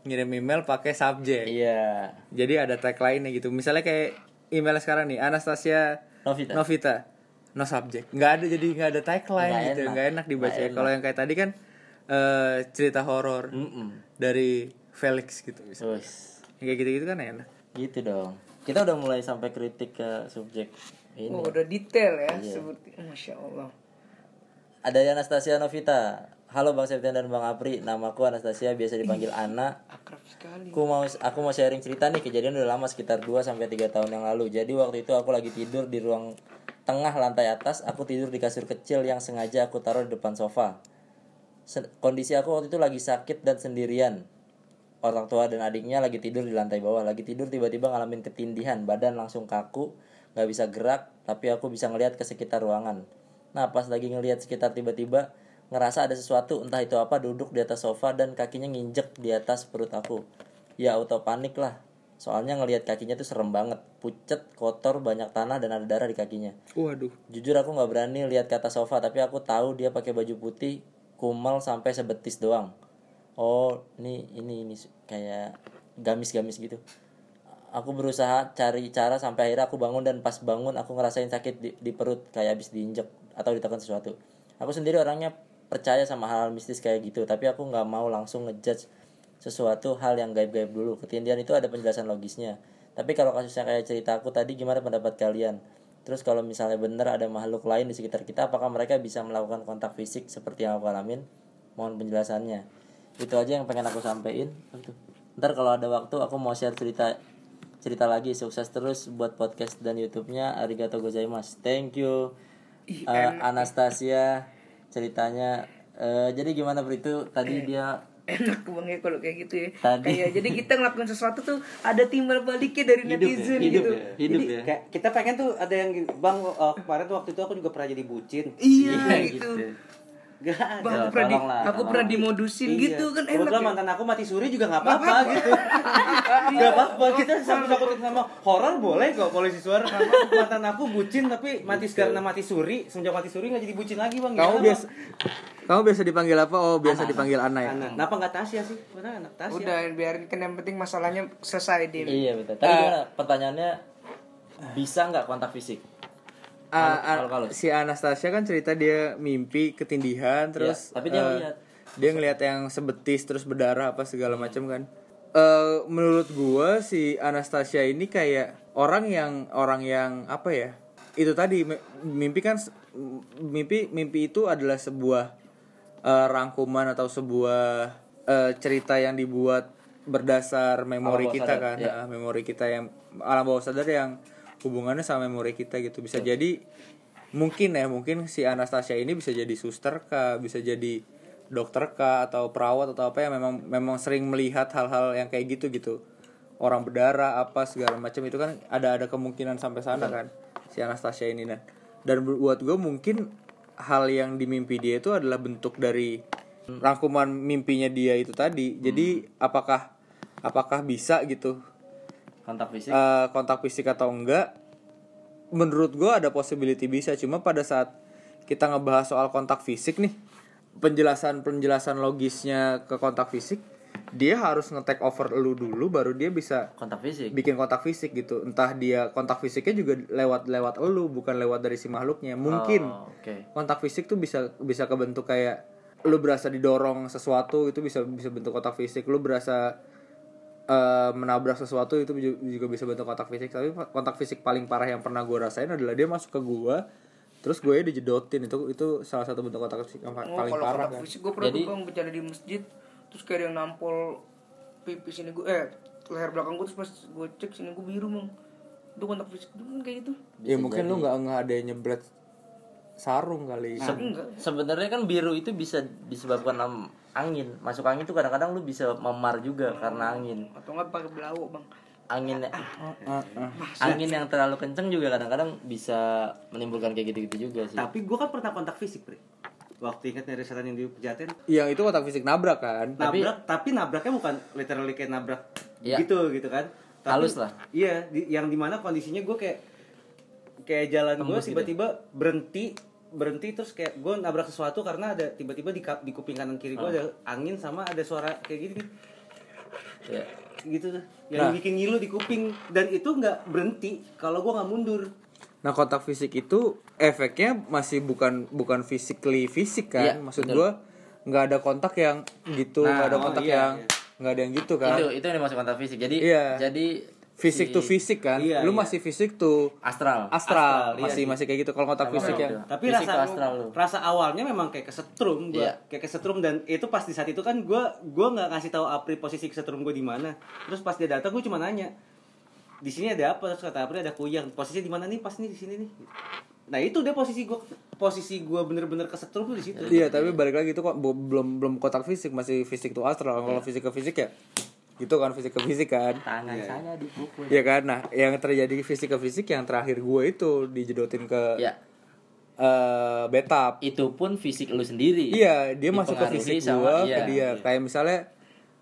ngirim email pakai subjek. Iya. Jadi ada tagline-nya gitu. Misalnya kayak email sekarang nih, Anastasia Novita. Novita. No subject. Nggak ada jadi nggak ada tagline Nggak gitu. enak. Nggak enak dibaca. Kalau yang kayak tadi kan eh, cerita horor dari Felix gitu bisa. Terus Yang kayak gitu-gitu kan enak. gitu dong. Kita udah mulai sampai kritik ke subjek ini. Oh, udah detail ya Iya. seperti Masya Allah. Ada Anastasia Novita. Halo Bang Septian dan Bang Apri, namaku Anastasia, biasa dipanggil Ana. Akrab sekali. Aku mau aku mau sharing cerita nih, kejadian udah lama sekitar 2 sampai 3 tahun yang lalu. Jadi waktu itu aku lagi tidur di ruang tengah lantai atas, aku tidur di kasur kecil yang sengaja aku taruh di depan sofa. Kondisi aku waktu itu lagi sakit dan sendirian. Orang tua dan adiknya lagi tidur di lantai bawah. Lagi tidur tiba-tiba ngalamin ketindihan, badan langsung kaku, nggak bisa gerak, tapi aku bisa ngelihat ke sekitar ruangan. Nah pas lagi ngelihat sekitar tiba-tiba ngerasa ada sesuatu entah itu apa duduk di atas sofa dan kakinya nginjek di atas perut aku. Ya auto panik lah. Soalnya ngelihat kakinya tuh serem banget, pucet, kotor, banyak tanah dan ada darah di kakinya. Waduh. Jujur aku nggak berani lihat ke atas sofa, tapi aku tahu dia pakai baju putih, kumal sampai sebetis doang. Oh, ini ini ini kayak gamis-gamis gitu. Aku berusaha cari cara sampai akhirnya aku bangun dan pas bangun aku ngerasain sakit di, di perut kayak habis diinjek atau ditekan sesuatu. Aku sendiri orangnya percaya sama hal-hal mistis kayak gitu, tapi aku nggak mau langsung ngejudge sesuatu hal yang gaib-gaib dulu. Ketindihan itu ada penjelasan logisnya. Tapi kalau kasusnya kayak cerita aku tadi gimana pendapat kalian? Terus kalau misalnya bener ada makhluk lain di sekitar kita, apakah mereka bisa melakukan kontak fisik seperti yang aku alamin? Mohon penjelasannya. Itu aja yang pengen aku sampein. Tuh? Ntar kalau ada waktu aku mau share cerita cerita lagi sukses terus buat podcast dan YouTube-nya arigato gozaimasu. Thank you. Eh, Anastasia ceritanya eh, jadi gimana itu tadi dia Enak bang ya kalau kayak gitu ya. Tadi. Kayak jadi kita ngelakuin sesuatu tuh ada timbal baliknya dari netizen hidup gitu. ya, hidup Jadi ya. kayak kita pengen tuh ada yang bang eh, kemarin tuh waktu itu aku juga pernah jadi bucin. Iya Iya, gitu. Gak ada. Bang, Ya, aku pernah di, tolonglah, aku pernah dimodusin Iya. gitu kan enak. Kebetulan ya. mantan aku mati suri juga nggak apa-apa gitu. Gak apa-apa kita sangkut-sangkutin sama horor boleh kok polisi suara. mantan aku bucin tapi mati karena mati suri. Semenjak mati suri nggak jadi bucin lagi bang. Kamu Gimana, biasa kamu biasa dipanggil apa? Oh, biasa dipanggil Ana ya. Anak. Kenapa nggak Tasya sih? Mana anak Tasya? Udah biarin kan yang penting masalahnya selesai Dim. Iya betul. Tadi gimana? Pertanyaannya bisa nggak kontak fisik? Ah, Kalau- si Anastasia kan cerita dia mimpi ketindihan terus Iya, tapi dia ngeliat. dia ngeliat yang sebetis terus berdarah apa segala macam kan Eh menurut gua si Anastasia ini kayak orang yang orang yang apa ya itu tadi mi- mimpi kan mimpi mimpi itu adalah sebuah eh, rangkuman atau sebuah eh, cerita yang dibuat berdasar memori kita sadar, kan ya. Memori kita yang alam bawah sadar yang hubungannya sama memori kita gitu. Bisa jadi mungkin ya mungkin si Anastasia ini bisa jadi suster kah bisa jadi dokter kah atau perawat atau apa yang memang memang sering melihat hal-hal yang kayak gitu gitu. Orang berdarah apa segala macam itu kan ada ada kemungkinan sampai sana kan si Anastasia ini. Nah dan buat gue mungkin hal yang di mimpi dia itu adalah bentuk dari rangkuman mimpinya dia itu tadi. Jadi apakah apakah bisa gitu Kontak fisik? eh, kontak fisik atau enggak menurut gue ada possibility bisa cuma pada saat kita ngebahas soal kontak fisik nih penjelasan penjelasan logisnya ke kontak fisik dia harus nge-take over lu dulu baru dia bisa kontak fisik. bikin kontak fisik gitu entah dia kontak fisiknya juga lewat lewat elu bukan lewat dari si makhluknya mungkin Oh, Oke. kontak fisik tuh bisa bisa kebentuk kayak lu berasa didorong sesuatu itu bisa bisa bentuk kontak fisik lu berasa eh, menabrak sesuatu itu ju- juga bisa bentuk kontak fisik. Tapi kontak fisik paling parah yang pernah gue rasain adalah dia masuk ke gua terus gue dijedotin. Itu itu salah satu bentuk kontak fisik yang Oh, paling kalau parah kontak kan. fisik gue pernah Jadi- bang bercanda di masjid terus kayak ada yang nampol pipi sini gue eh leher belakang gue terus pas gue cek sini gue biru bang itu kontak fisik itu kan kayak gitu. Ya mungkin lu nggak nggak ada yang nyebret sarung kali. Enggak. Sebenarnya kan biru itu bisa disebabkan angin. Masuk angin tuh kadang-kadang lu bisa memar juga karena angin. atau enggak pakai belawo bang Angin Ah, ah. angin yang terlalu kenceng juga kadang-kadang bisa menimbulkan kayak gitu-gitu juga sih. Tapi gue kan pernah kontak fisik, Pri. waktu ingat dari setan yang di Pejaten Yang itu kotak fisik nabrak kan? nabrak tapi, nabraknya bukan literally kayak nabrak Iya. gitu gitu kan Tapi- Halus lah. iya di- yang di mana kondisinya gue kayak kayak jalan gue gitu. tiba-tiba berhenti berhenti terus kayak gue nabrak sesuatu karena ada tiba-tiba di, di kuping kanan kiri gue Ah. ada angin sama ada suara kayak gitu Ya. gitu tuh yang Nah. bikin ngilu di kuping dan itu nggak berhenti kalau gue nggak mundur Nah kotak fisik itu efeknya masih bukan bukan physically fisik kan? Iya, Maksud gua nggak ada kontak yang gitu, nggak ada oh, kontak iya, yang iya. nggak ada yang gitu kan? Itu itu yang dimaksud kontak fisik. Jadi Iya. jadi Fisik si tuh fisik kan? Iya, Lu iya. masih fisik tuh astral. astral, Astral, iya masih sih. masih kayak gitu. Kalau kotak Sama fisik gitu. yang tapi Fisik rasa ke astral lu. rasa awalnya memang kayak kesetrum gue Iya. kayak kesetrum dan itu pas di saat itu kan gue gue nggak ngasih tahu Apri posisi kesetrum gue di mana terus pas dia datang gue cuma nanya di sini ada apa terus kata Apri ada kuyang posisi di mana nih pas nih di sini nih nah itu dia posisi gue posisi gue bener-bener kesetrum tuh di situ Iya, tapi balik lagi itu kok belum belum kotak fisik, masih fisik tuh astral. Kalau fisik ke fisik ya gitu kan fisik ke fisik kan. Tangan saya dipukul. Iya kan? Nah, yang terjadi fisik ke fisik yang terakhir gue itu dijedotin ke Ya, eh betap. itu pun fisik lu sendiri. Iya, dia masuk ke fisik sama- gua iya, ke dia. Kayak misalnya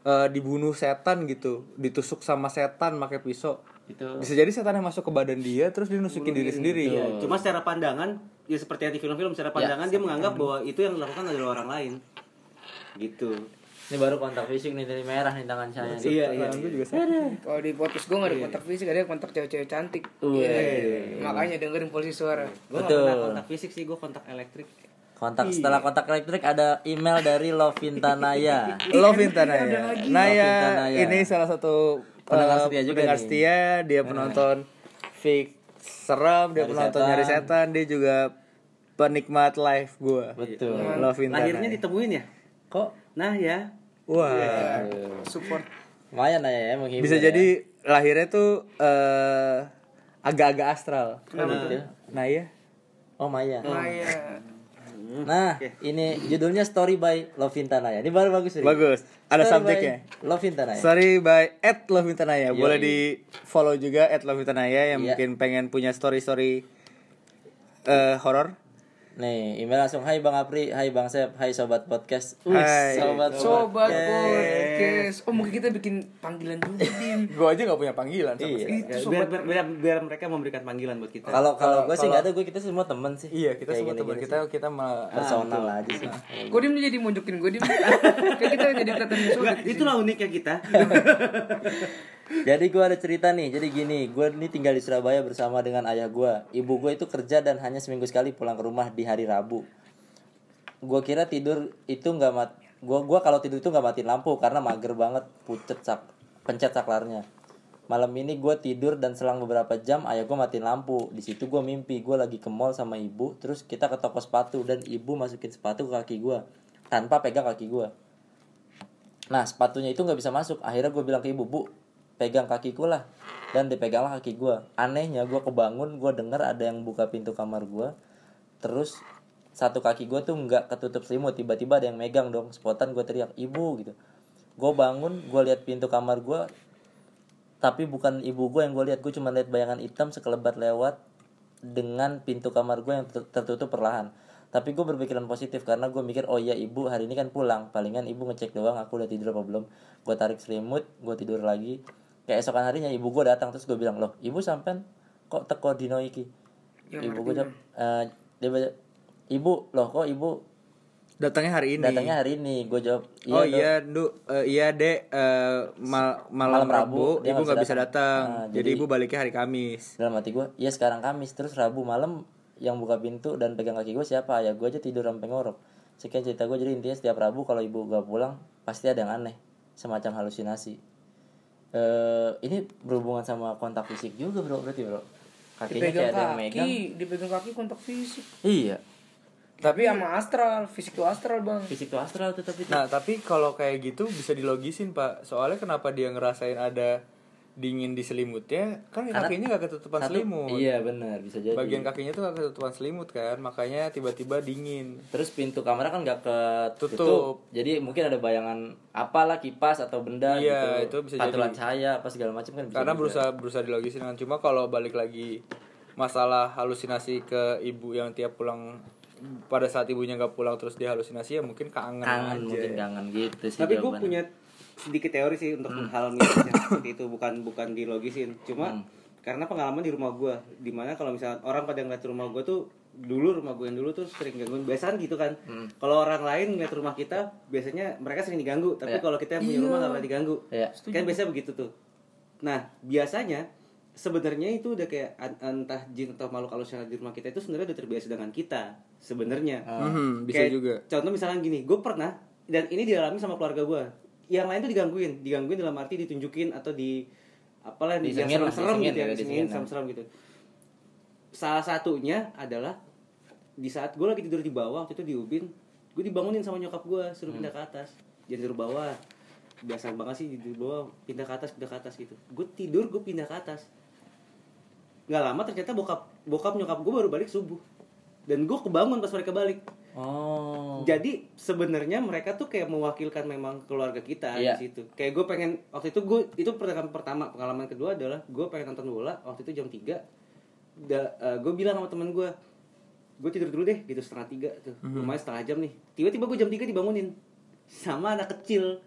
eh, dibunuh setan gitu, ditusuk sama setan pakai pisau. Itu Bisa jadi setan yang masuk ke badan dia terus dia nusukin diri sendiri. Iya, cuma secara pandangan ya seperti yang di film-film secara pandangan dia menganggap bahwa itu yang dilakukan adalah orang lain gitu ini baru kontak fisik nih dari merah nih tangan saya. nih. iya iya juga sakit. Kalau di podcast gue gak ada kontak fisik, ada kontak cewek-cewek cantik. Wih. Iya. Makanya dengerin polisi suara. gue gak Betul. pernah kontak fisik sih gue kontak elektrik Kontak setelah kontak elektrik ada email dari Lovinta Naya. Lovin Tanaya. Naya ini salah satu Pendengar setia juga pendengar nih. setia, dia penonton fake seram, dia penonton nyari setan, dia juga penikmat live gua. Betul. Lahirnya Tanaya. ditemuin ya Kok nah ya Wah. Support. lumayan Naya ya menghibur. Bisa ya. jadi lahirnya tuh eh agak-agak astral. Kenapa tuh? Nah iya. Oh Maya. Maya. Nah, ini judulnya Story by Lovinta Naya. Ini baru bagus nih. Bagus. Ada Story subjeknya. by Lovinta Naya. Sorry by at Lovintanaya. Boleh di follow juga at Lovintanaya yang Iya. mungkin pengen punya story-story eh horor. Nih, email langsung Hai Bang Apri, Hai Bang Sep, Hai Sobat Podcast. Hai. Sobat Sobat Podcast. podcast. Oh mungkin kita bikin panggilan dulu, Dim. Gue aja nggak punya panggilan sama Iya. sekali. Ya, biar, biar, biar, mereka memberikan panggilan buat kita Kalau kalau gue sih Kalau- nggak ada, gue kita semua temen sih. Iya, kita Kayak semua teman kita kita mah personal aja sih. Gue dim jadi munjukin gue dim. Kayak kita jadi kelihatan musuh. Enggak, itulah uniknya kita Jadi gue ada cerita nih. Jadi gini, gue ini tinggal di Surabaya bersama dengan ayah gue. Ibu gue itu kerja dan hanya seminggu sekali pulang ke rumah di hari Rabu. Gue kira tidur itu nggak mat. Gue gua kalau tidur itu nggak matiin lampu karena mager banget pucet sak pencet saklarnya. Malam ini gue tidur dan selang beberapa jam ayah gue matiin lampu. Di situ gue mimpi gue lagi ke mall sama ibu. Terus kita ke toko sepatu dan ibu masukin sepatu ke kaki gue tanpa pegang kaki gue. Nah sepatunya itu nggak bisa masuk. Akhirnya gue bilang ke ibu, bu pegang kakiku lah. Dan dipeganglah kaki gue. Anehnya gue kebangun, gue denger ada yang buka pintu kamar gue. Terus satu kaki gue tuh nggak ketutup selimut. Tiba-tiba ada yang megang dong. Spotan gue teriak, ibu gitu. Gue bangun, gue lihat pintu kamar gue. Tapi bukan ibu gue yang gue lihat. Gue cuma lihat bayangan hitam sekelebat lewat dengan pintu kamar gue yang ter- tertutup perlahan. Tapi gue berpikiran positif karena gue mikir oh iya ibu hari ini kan pulang. Palingan ibu ngecek doang aku udah tidur apa belum. Gue tarik selimut, gue tidur lagi. Kayak esokan harinya ibu gue datang terus gue bilang loh ibu sampen kok teko dino iki. ibu gue jawab "Eh, dia baca, ibu loh kok ibu datangnya hari ini. datangnya hari ini. Gue jawab oh Dok." iya, Du. Eh, iya, Dek. Eh, mal- malam, Malam Rabu, Rabu, ibu nggak bisa datang. Nah, jadi, jadi- ibu baliknya hari Kamis. dalam hati gue ya sekarang Kamis terus Rabu malam yang buka pintu dan pegang kaki gue siapa ya gue aja tidur sampai ngorok sekian cerita gue jadi intinya setiap Rabu kalau ibu gak pulang pasti ada yang aneh semacam halusinasi eh ini berhubungan sama kontak fisik juga bro berarti bro kakinya Dipegang kayak ada yang megang kaki, dipegang kaki kontak fisik. iya Tapi sama astral, fisik tuh astral bang. fisik tuh astral tuh tapi tuh. Nah, tapi kalau kayak gitu bisa dilogisin, Pak. Soalnya kenapa dia ngerasain ada dingin di selimutnya? Kan Karena kakinya nggak ketutupan Satu- selimut. iya benar bisa jadi Bagian kakinya tuh gak ketutupan selimut kan, makanya tiba-tiba dingin. terus pintu kamar kan gak ketutup Tutup. jadi mungkin ada bayangan apalah kipas atau benda Iya, gitu itu bisa pantulan jadi. cahaya apa segala macam kan bisa Karena juga. berusaha berusaha dilogisin kan. Cuma kalau balik lagi masalah halusinasi ke ibu yang tiap pulang pada saat ibunya nggak pulang terus dia halusinasi ya mungkin kangen, kangen aja mungkin kangen gitu sih tapi gue punya sedikit teori sih untuk Hmm. hal mistisnya seperti itu bukan bukan dilogisin cuma Hmm. karena pengalaman di rumah gue di mana kalau misalnya orang pada ngeliat rumah gue tuh dulu rumah gue yang dulu tuh sering gangguin biasaan gitu kan Hmm. kalau orang lain ngeliat rumah kita biasanya mereka sering diganggu tapi Iya. kalau kita yang punya rumah nggak pernah diganggu Iya. kan biasanya begitu tuh nah biasanya sebenarnya itu udah kayak an- entah jin atau makhluk halus yang ada di rumah kita itu sebenarnya udah terbiasa dengan kita sebenarnya Mhm, bisa Kayak juga Contoh misalnya gini, gue pernah dan ini dialami sama keluarga gue. Yang lain tuh digangguin, digangguin dalam arti ditunjukin atau di apalah di Disengir lah, serem-serem disengir gitu ya, ya, disengir disengir, serem-serem gitu. Salah satunya adalah di saat gue lagi tidur di bawah waktu itu di Ubin, gue dibangunin sama nyokap gue suruh pindah ke atas. Jangan tidur bawah. Biasa banget sih tidur bawah, pindah ke atas, pindah ke atas gitu. Gue tidur, gue pindah ke atas. Nggak lama ternyata bokap bokap nyokap gue baru balik subuh. Dan gue kebangun pas mereka balik. Oh. Jadi sebenarnya mereka tuh kayak mewakilkan memang keluarga kita Iya. di situ. Kayak gue pengen waktu itu gue itu pengalaman pertama, pengalaman kedua adalah gue pengen nonton bola waktu itu jam 3 da, gue bilang sama teman gue gue tidur dulu deh gitu setengah tiga tuh. Lumayan setengah jam nih. Tiba-tiba gue jam 3 dibangunin sama anak kecil.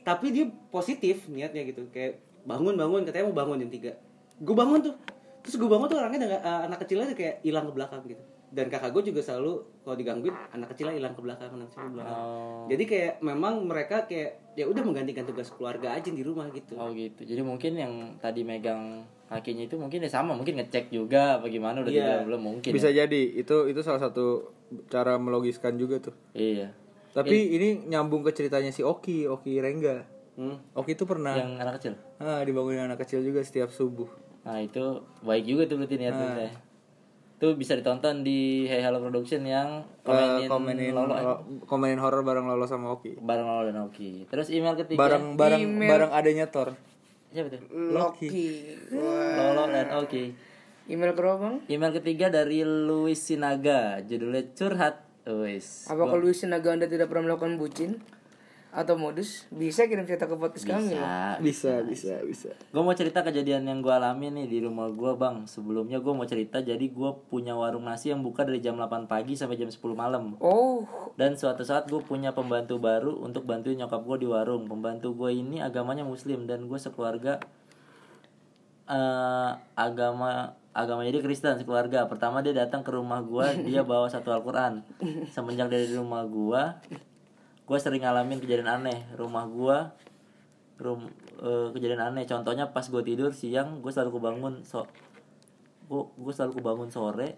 Tapi dia positif niatnya gitu kayak bangun bangun katanya mau bangun jam 3 gue bangun tuh. Terus gue bangun tuh orangnya udah nggak- eh, anak kecilnya tuh kayak hilang ke belakang gitu dan kakak gue juga selalu kalau digangguin anak kecilnya hilang ke belakang anak kecil ke belakang Oh. jadi kayak memang mereka kayak ya udah menggantikan tugas keluarga aja di rumah gitu Oh gitu. Jadi mungkin yang tadi megang kakinya itu mungkin ya sama, mungkin ngecek juga bagaimana udah Iya. tidak belum mungkin. bisa ya. jadi itu itu salah satu cara melogiskan juga tuh Iya. tapi ini nyambung ke ceritanya si Oki Oki Rengga hmm. Oki itu pernah Yang anak kecil. ah, dibangunin anak kecil juga setiap subuh Nah, itu baik juga tuh berarti niatnya. Nah. Itu bisa ditonton di Hey Halo Production yang komenin, komenin Lolo, ya? lo- komenin horor bareng Lolo sama Oki bareng Lolo dan Oki. Terus email ketiga bareng bareng Email. bareng adanya Thor siapa tuh? Loki. Lolo dan Oki. Email ke bang? Email ketiga dari Luis Sinaga, judulnya curhat. Wis. Apakah Luis Naga anda tidak pernah melakukan bucin atau modus? Bisa kirim cerita ke podcast kami. Bisa. bisa bisa bisa Gue mau cerita kejadian yang gue alami nih di rumah gue bang Sebelumnya gue mau cerita jadi gue punya warung nasi yang buka dari jam 8 pagi sampai jam 10 malam Oh, Dan suatu saat gue punya pembantu baru untuk bantuin nyokap gue di warung Pembantu gue ini agamanya muslim dan gue sekeluarga eh agama agamanya dia Kristen sekeluarga Pertama dia datang ke rumah gue dia bawa satu Al-Quran Semenjak dari rumah gue gue sering ngalamin kejadian aneh. Rumah gue rum eh, kejadian aneh. Contohnya pas gue tidur siang gue selalu kebangun so gue gue selalu kebangun sore.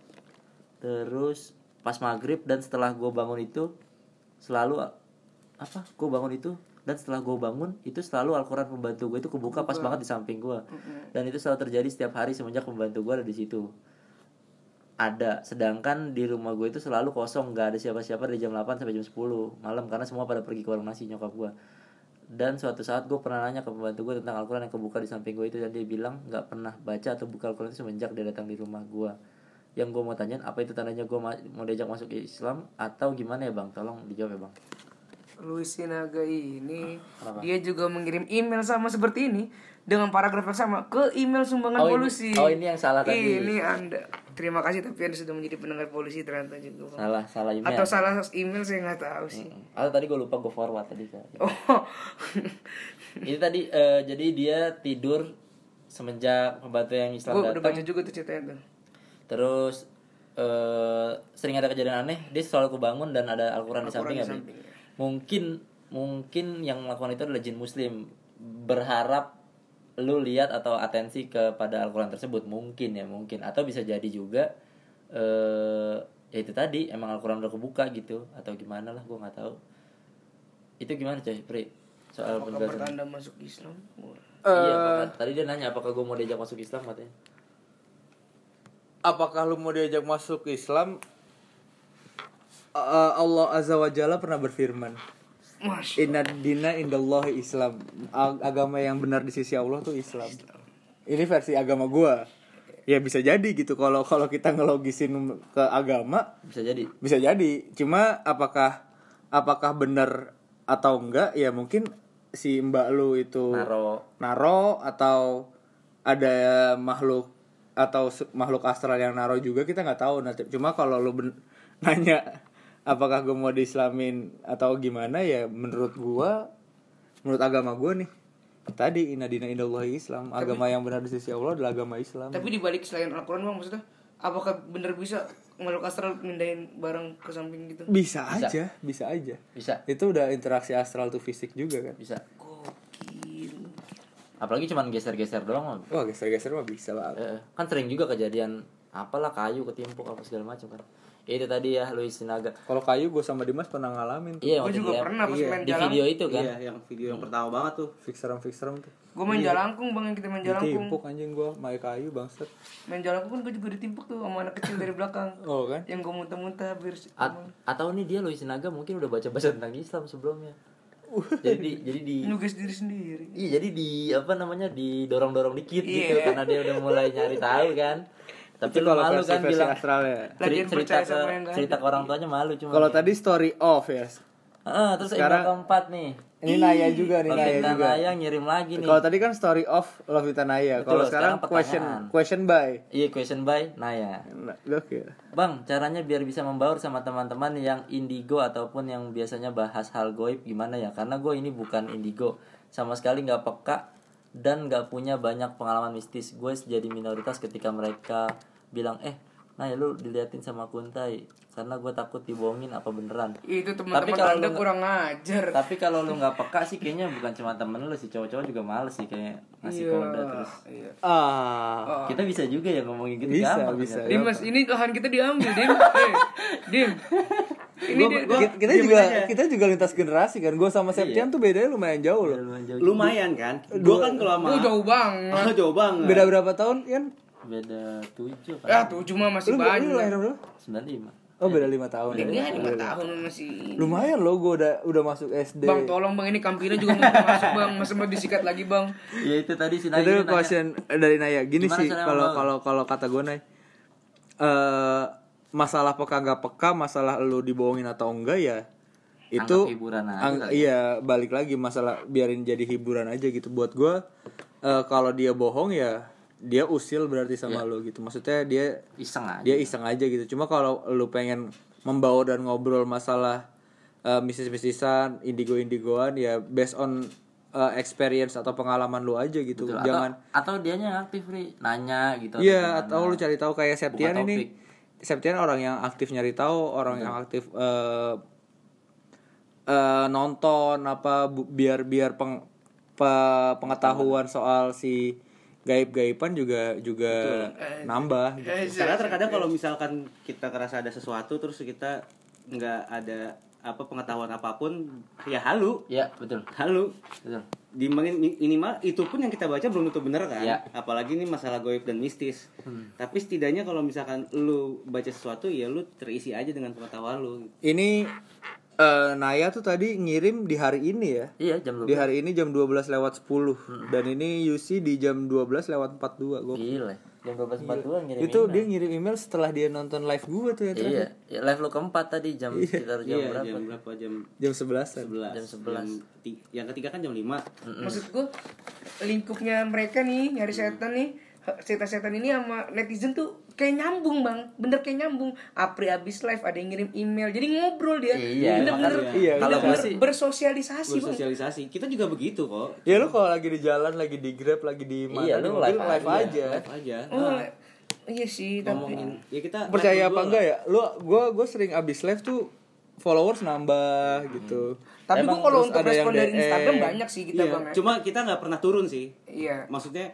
Terus pas maghrib dan setelah gue bangun itu selalu apa gue bangun itu dan setelah gue bangun itu selalu Al-Quran pembantu gue itu kebuka pas banget di samping gue dan itu selalu terjadi setiap hari semenjak pembantu gue ada di situ ada sedangkan di rumah gue itu selalu kosong nggak ada siapa-siapa dari jam 8 sampai jam 10 malam karena semua pada pergi ke warung nasi nyokap gue dan suatu saat gue pernah nanya ke pembantu gue tentang Al-Quran yang kebuka di samping gue itu dan dia bilang nggak pernah baca atau buka Al-Quran itu semenjak dia datang di rumah gue yang gue mau tanyain apa itu tandanya gue ma- mau diajak masuk Islam atau gimana ya bang tolong dijawab ya bang Luis Sinaga ini dia juga mengirim email sama seperti ini dengan paragraf yang sama ke email sumbangan Oh, ini- polusi. oh, ini yang salah tadi. Ini Anda. Terima kasih tapi Anda sudah menjadi pendengar polusi ternyata juga. Salah salah email Atau salah email saya nggak tahu sih. Mm. atau tadi gue lupa gue forward tadi kan Oh. ini tadi eh, jadi dia tidur semenjak pembantu yang Islam Gue udah baca juga tuh ceritanya tuh. terus eh sering ada kejadian aneh dia selalu kebangun dan ada Al-Quran di sampingnya Bi. sampingnya. mungkin mungkin yang melakukan itu adalah jin muslim berharap lu lihat atau atensi kepada Al-Quran tersebut? Mungkin ya mungkin. Atau bisa jadi juga eh ya itu tadi emang Al-Quran udah kebuka gitu atau gimana lah gue nggak tahu. Itu gimana coy Pri? Soal Apakah penjelasan pertanda masuk Islam? Wah. iya apakah- tadi dia nanya apakah gue mau diajak masuk Islam katanya. apakah lu mau diajak masuk Islam? Uh, Allah Azza wa Jalla pernah berfirman Inna dina indallahi Islam. Ag- Agama yang benar di sisi Allah tuh Islam. Ini versi agama gua. Ya bisa jadi gitu. Kalau kalau kita ngelogisin ke agama bisa jadi. Bisa jadi. Cuma apakah Apakah benar atau enggak? Ya mungkin si mbak lu itu naro. naro atau ada makhluk atau makhluk astral yang naro juga kita nggak tahu. Nanti cuma kalau lu nanya apakah gue mau diislamin atau gimana ya menurut gua menurut agama gua nih tadi inadina indallahi Islam agama yang benar di sisi Allah adalah agama Islam Tapi dibalik selain Al-Quran bang maksudnya apakah bener bisa makhluk astral mindahin barang ke samping gitu? bisa, Bisa. aja bisa aja Bisa. itu udah interaksi astral tuh fisik juga kan Bisa. Gokil. Apalagi cuman geser-geser doang. wah geser-geser mah bisa lah Eh, kan sering juga kejadian apalah kayu ketimpuk apa segala macam kan. Ya, itu tadi ya Luis Sinaga. kalau kayu gue sama Dimas pernah ngalamin tuh Iya, Gue juga pernah pas Iya, main di jalan. video itu kan. Iya, yang video yang pertama banget tuh. fixeram fixeram tuh Gue main jalangkung bang yang kita main jalangkung. ditimpuk anjing gue main kayu bangsat Main jalangkung kan gue juga ditimpuk tuh sama anak kecil dari belakang. oh kan Yang gue muntah-muntah biar A- atau nih dia Luis Sinaga mungkin udah baca-baca tentang Islam sebelumnya. jadi di jadi di nugas diri sendiri. Iya jadi di apa namanya didorong-dorong dikit gitu Iya. karena dia udah mulai nyari tahu kan. Tapi lu kalau malu versi kan bilang astral ya ceri- Lagian cerita ke cerita ke orang tuanya malu cuma. kalau tadi story off ya Ah, terus Sekarang- keempat nih. ini Naya juga nih Naya juga Naya ngirim lagi nih. kalau tadi kan story off Lovita Naya kalau sekarang sekarang question question by Iya question by Naya. Nah, gokil. Bang, caranya biar bisa membaur sama teman-teman yang indigo ataupun yang biasanya bahas hal goib gimana ya? Karena gue ini bukan indigo, sama sekali nggak peka dan nggak punya banyak pengalaman mistis. Gue jadi minoritas ketika mereka bilang, eh, nah ya lu diliatin sama Kuntai, karena gue takut dibohongin apa beneran. Itu Tapi teman-teman kalau anda lu- kurang ngajar. Tapi kalau lu nggak peka sih kayaknya bukan cuma temen lu sih cowok-cowok juga males sih kayak ngasih Iya. kode terus. Iya. Oh. ah Kita bisa juga ya ngomongin gitu Bisa, gampang bisa. Dimas, ini lahan kita diambil, Dim. Eh, Dim. Ini dia, dia- kita, kita juga kita juga lintas generasi kan gue sama Septian tuh bedanya lumayan jauh loh Lumayan jauh. Lumayan kan? Gua kan kalau sama Oh, jauh banget. Oh, jauh banget. beda berapa tahun kan Beda tujuh Ya, kan? tujuh mah masih lu, lu banyak. lahir berapa 95 oh beda lima tahun Ini lima tahun masih. lumayan loh gue udah udah masuk SD Bang, tolong bang ini kampirnya juga mau masuk bang, masa mau disikat lagi bang. Ya itu tadi si Naya itu question dari Naya gini Gimana sih kalau kalau kalau kata gue Nay eh masalah peka nggak peka masalah lu dibohongin atau enggak ya itu Anggap hiburan aja ang- ya. iya balik lagi masalah biarin jadi hiburan aja gitu buat gue eh, kalau dia bohong ya dia usil berarti sama lu gitu maksudnya dia Iseng aja. dia iseng aja gitu cuma kalau lu pengen membawa dan ngobrol masalah uh, mistis-mistisan indigo-indigoan ya based on uh, experience atau pengalaman lu aja gitu Betul. jangan atau, atau dianya yang aktif Ri, nanya gitu. iya atau atau lu cari tahu kayak Septian ini topik. Septian orang yang aktif nyari tahu orang yang aktif uh, uh, nonton apa bu- biar biar peng, pe- pengetahuan soal si gaib-gaiban juga juga nambah gitu. Eh, Karena terkadang kalau misalkan kita kerasa ada sesuatu terus kita nggak ada apa pengetahuan apa pun ya halu Iya, betul. halu Betul. Di mini- minimal itu pun yang kita baca belum tentu benar kan? Iya. apalagi ini masalah goib dan mistis. Tapi setidaknya kalau misalkan lu baca sesuatu ya lu terisi aja dengan pengetahuan lu. Ini eh, Naya tuh tadi ngirim di hari ini ya? Iya, jam di 12. hari ini jam 12 lewat 10 dan ini UC di jam 12 lewat 42 gua Gila. Jam 12.42 ngirim itu email. dia ngirim email setelah dia nonton live gua tuh ya Iya, terakhir. ya, live lo keempat tadi jam sekitar jam iya berapa? jam berapa jam jam 11 11 Jam 11. ti- yang ketiga kan jam 5 Maksud gue lingkupnya mereka nih nyari setan nih setan-setan ini sama netizen tuh kayak nyambung bang. Bener kayak nyambung. Apri abis live ada yang ngirim email. Jadi ngobrol dia. Iya, bener-bener makanya. Iya, kalau bener-bener gua sih- bersosialisasi bang. Bersosialisasi. Kita juga begitu kok. Ya lu kalau lagi di jalan lagi di grab lagi di mana Iya, lu mobil, live live aja. aja, live aja. Oh iya sih tapi ngomongin. Ya kita percaya live apa enggak ya? Lu gua gua sering abis live tuh followers nambah gitu. Tapi gue kalau untuk respon dari. Instagram banyak sih kita Iya, bang ya. cuma kita nggak pernah turun sih. Iya. Maksudnya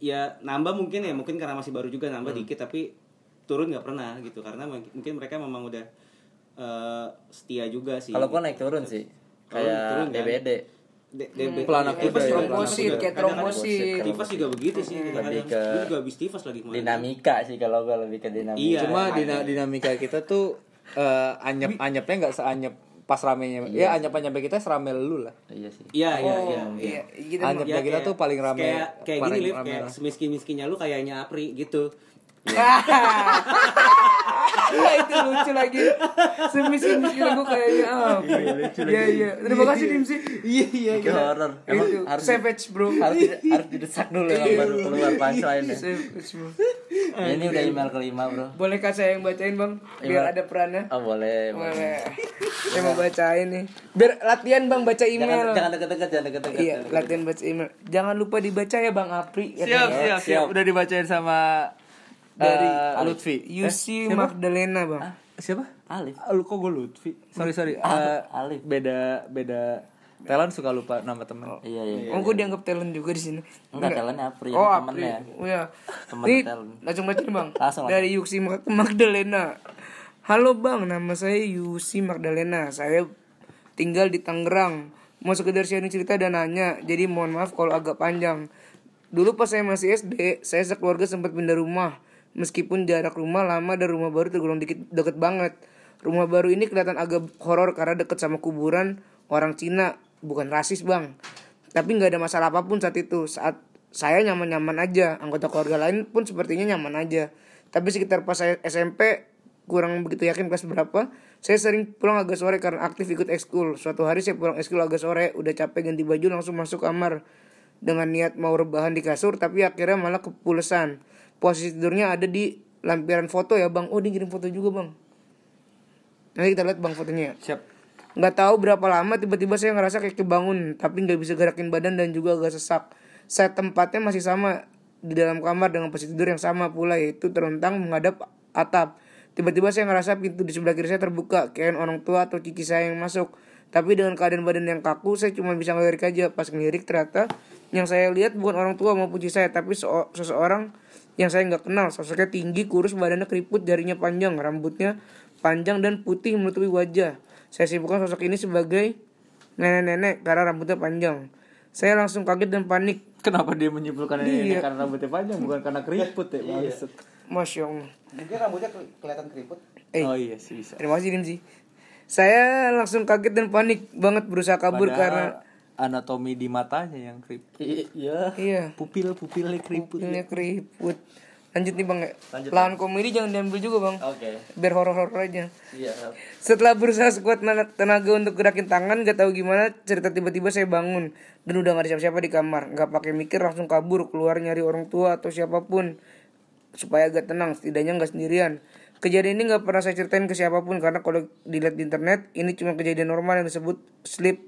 ya nambah mungkin ya mungkin karena masih baru juga Hmm. nambah dikit tapi turun nggak pernah gitu karena mungkin mereka memang udah eh, setia juga sih Kalau gua naik turun sih. Kalau Kayak turun kan? DBD. D- DB Pelanak Tifas kuda ya, trombosit, juga- kayak trombosit. Tifas juga begitu sih Lebih ke juga habis tifas lagi kemarin. Dinamika sih kalau gua lebih ke dinamika. Iya. cuma dina- dinamika kita tuh eh, anyep anyepnya nggak seanyep pas ramenya ya anyep anyepnya kita serame lu lah Iya sih. Iya iya oh iya. iya kita Anyep. Ya, kita kayak- tuh paling rame- Kayak kayak gini paling Liv, rame kayak lah. semiskin-miskinnya lu kayaknya Apri gitu. itu lucu lagi semiskin miskin gue kayaknya apa iya iya terima kasih Dimsi Iya iya Itu horor. Emang itu harus savage bro harus harus didesak dulu emang baru keluar punchline ya. savage bro Ya, ini udah email kelima bro. Bolehkah saya yang bacain bang? Biar ada perannya. Oh boleh. boleh. Saya mau bacain nih. Biar latihan bang baca email. jangan deket-deket, jangan deket-deket. Iya, latihan baca email. Jangan lupa dibaca ya bang Apri. Siap, katanya. siap, siap. Udah dibacain sama Dari eh, Lutfi. Yusi Magdalena bang. Siapa? Alif. Ah, Lu kok gue Lutfi? Sorry, sorry. Eh, Alif. beda beda talent suka lupa nama temen. Iya iya. Oh, gue dianggap talent juga di sini. Enggak talentnya Apri, Oh, Apri. temennya. Oh ya. Temen Ini talent. langsung baca nih, Bang. Langsung, Dari Yusi Mag- Magdalena. Halo, Bang. Nama saya Yusi Magdalena. Saya tinggal di Tangerang. Mau sekedar sharing cerita dan nanya. Jadi mohon maaf kalau agak panjang. Dulu pas saya masih SD, saya sekeluarga sempat pindah rumah. Meskipun jarak rumah lama dan rumah baru tergolong dikit deket banget. Rumah baru ini kelihatan agak horor karena deket sama kuburan orang Cina. Bukan rasis bang. Tapi nggak ada masalah apa pun saat itu. Saat saya nyaman-nyaman aja. Anggota keluarga lain pun sepertinya nyaman aja. Tapi sekitar pas saya SMP kurang begitu yakin kelas berapa. Saya sering pulang agak sore karena aktif ikut ekskul. Suatu hari saya pulang ekskul agak sore, udah capek ganti baju langsung masuk kamar dengan niat mau rebahan di kasur, tapi akhirnya malah kepulesan. Posisi tidurnya ada di lampiran foto ya bang. Oh dia kirim foto juga bang. Nanti kita lihat bang fotonya. Siap. Nggak tahu berapa lama tiba-tiba saya ngerasa kayak kebangun, tapi nggak bisa gerakin badan dan juga agak sesak. Saya tempatnya masih sama di dalam kamar dengan posisi tidur yang sama pula yaitu terentang menghadap atap. Tiba-tiba saya ngerasa pintu di sebelah kiri saya terbuka, kayak orang tua atau cici saya yang masuk. Tapi dengan keadaan badan yang kaku, saya cuma bisa ngelirik aja. Pas ngelirik ternyata yang saya lihat bukan orang tua maupun cici saya, tapi seo- seseorang yang saya nggak kenal. Sosoknya tinggi, kurus, badannya keriput, jarinya panjang, rambutnya panjang dan putih menutupi wajah. Saya simpulkan sosok ini sebagai nenek-nenek karena rambutnya panjang. Saya langsung kaget dan panik. Kenapa dia menyimpulkan ini Iya. karena rambutnya panjang bukan karena keriput ya? Maksud. Masya Allah. Mungkin rambutnya ke- kelihatan keriput. Eh, Oh iya sih bisa. terima kasih Dimsi. Saya langsung kaget dan panik banget berusaha kabur karena Padahal anatomi di matanya yang keriput. Iya. iya Pupil pupilnya keriput. pupilnya keriput. Lanjut nih bang ya. Lahan komedi jangan diambil juga bang. Oke. Biar horor-horor aja. Iya. Setelah berusaha sekuat tenaga- untuk gerakin tangan, gak tahu gimana cerita tiba-tiba saya bangun dan udah gak ada siapa-siapa di kamar. Gak pakai mikir langsung kabur keluar nyari orang tua atau siapa pun supaya agak tenang, setidaknya nggak sendirian. Kejadian ini nggak pernah saya ceritain ke siapa pun karena kalau dilihat di internet ini cuma kejadian normal yang disebut sleep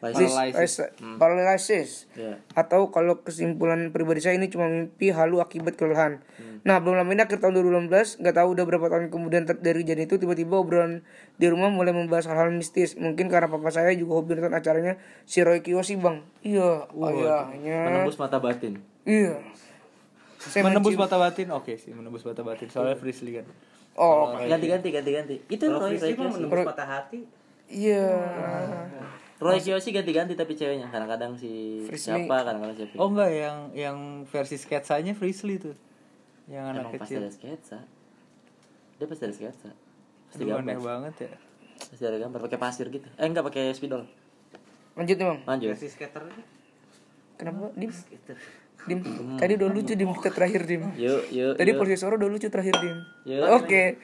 paralysis, paralysis. Iya. atau kalau kesimpulan pribadi saya ini cuma mimpi halu akibat kelelahan. Nah belum lama ini akhir tahun 2016 nggak tahu udah berapa tahun kemudian dari kejadian itu tiba-tiba obrolan di rumah mulai membahas hal-hal mistis. Mungkin karena papa saya juga hobi nonton acaranya si Roy Kiyoshi bang. Iya, ayahnya. Menembus mata batin. Iya. Saya menembus mencium- mata batin oke sih menembus mata batin soalnya Frisly kan Oh, Ganti ganti ganti ganti. Itu Roy Kiyoshi. menembus patah hati. iya. Roy Kiyoshi ganti ganti tapi ceweknya kadang-kadang si Frisly. siapa kadang-kadang siapa. oh enggak yang yang versi sketsanya Frisly tuh yang anak Emang pasti kecil ada sketsa. Dia pasti ada sketsa. Pasti Aduh, gambar. banget ya Pasti ada gambar pakai pasir gitu. Eh enggak pakai spidol. Lanjut nih bang. Lanjut. Versi skater. Kenapa? Dim. Dim. Tadi udah lucu dim kita terakhir dim. Yuk, yuk. Tadi yuk. posisi udah lucu terakhir dim. Oke.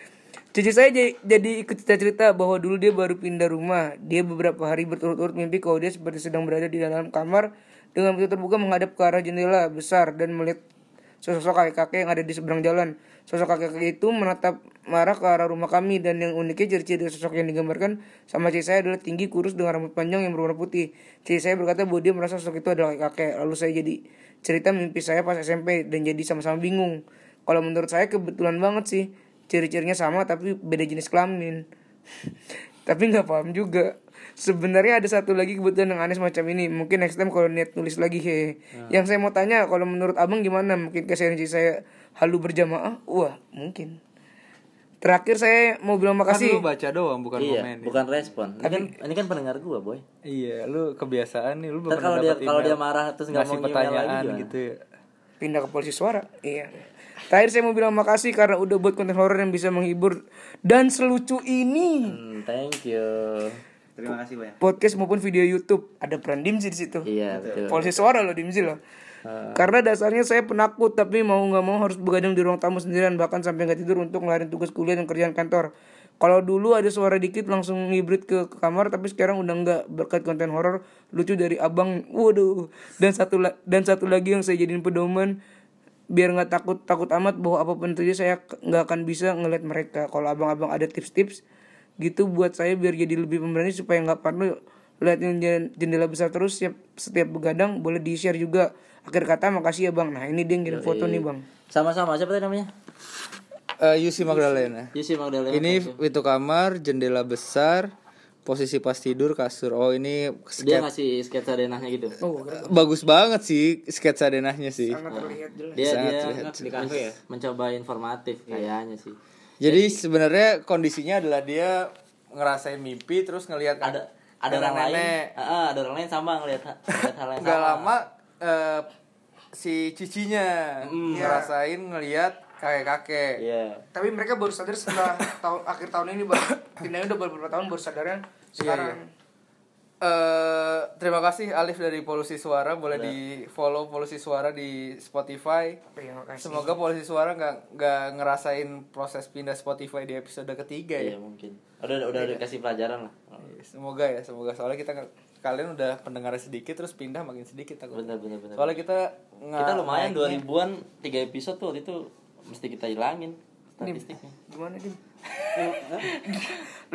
Cucu saya jadi, jadi ikut cerita-cerita bahwa dulu dia baru pindah rumah. Dia beberapa hari berturut-turut mimpi kalau dia seperti sedang berada di dalam kamar dengan pintu terbuka menghadap ke arah jendela besar dan melihat sosok kakek-kakek yang ada di seberang jalan. Sosok kakek-kakek itu menatap marah ke arah rumah kami dan yang uniknya ciri-ciri sosok yang digambarkan sama cici saya adalah tinggi kurus dengan rambut panjang yang berwarna putih. Cici saya berkata bahwa dia merasa sosok itu adalah kakek. Lalu saya jadi cerita mimpi saya pas SMP dan jadi sama-sama bingung. Kalau menurut saya kebetulan banget sih ciri-cirinya sama tapi beda jenis kelamin. tapi nggak paham juga. Sebenarnya ada satu lagi kebetulan yang aneh semacam ini. Mungkin next time kalau niat nulis lagi he. Yang saya mau tanya kalau menurut abang gimana? Mungkin keseharian saya halu berjamaah? Wah mungkin. Terakhir saya mau bilang kan makasih. lu baca doang bukan Iya, komen ya. bukan respon. Ini kan ini kan pendengar gua, boy. iya lu kebiasaan nih lu bakal kalau dia kalau dia marah terus nggak mau pertanyaan lagi gitu ya pindah ke polisi suara iya terakhir saya mau bilang makasih karena udah buat konten horor yang bisa menghibur dan selucu ini. Hmm, thank you. Terima kasih banyak. podcast maupun video YouTube. Ada peran Dimsi di situ. Iya, betul. polisi suara loh Dimsi loh. Karena dasarnya saya penakut tapi mau nggak mau harus begadang di ruang tamu sendirian bahkan sampai nggak tidur untuk ngelarin tugas kuliah dan kerjaan kantor. Kalau dulu ada suara dikit langsung ngibrit ke, ke kamar tapi sekarang udah nggak berkat konten horor lucu dari abang. Waduh. Dan satu la- dan satu lagi yang saya jadiin pedoman biar nggak takut takut amat bahwa apa pun terjadi saya nggak akan bisa ngeliat mereka kalau abang-abang ada tips-tips gitu buat saya biar jadi lebih pemberani supaya nggak perlu jen- jendela besar terus setiap setiap begadang boleh di share juga akhir kata makasih ya bang nah ini dia yang kirim foto nih bang Sama-sama siapa tadi namanya? Eh, Yusi Magdalena. Yusi Magdalena. Ini pintu kamar, jendela besar, posisi pas tidur kasur. Oh ini dia sketsa ngasih sketsa denahnya gitu. oh bagus banget sih sketsa denahnya sih. sangat terlihat jelas Dia Sangat dia terlihat. di kafe ya mencoba informatif kayaknya sih. Jadi sebenarnya kondisinya adalah dia ngerasain mimpi terus ngelihat Ada ada orang lain. Heeh, ada orang lain sama ngelihat hal yang Nggak sama. lama eh, si cicinya ngerasain ngelihat kakek-kakek. Iya. tapi mereka baru sadar setelah tahun akhir tahun ini bang pindahnya udah beberapa tahun baru sadarnya sekarang Eh, terima kasih Alif dari Polusi Suara boleh di follow Polusi Suara di Spotify. terima kasih Semoga Polusi Suara nggak nggak ngerasain proses pindah Spotify di episode ketiga Iya ya. mungkin. Udah udah dikasih pelajaran lah. Iya, Semoga ya, semoga soalnya kita kalian udah pendengar sedikit terus pindah makin sedikit takut. Bener bener bener. Soalnya kita kita lumayan naiknya- 2000-an 3 episode tuh waktu itu mesti kita hilangin statistiknya. gimana dim?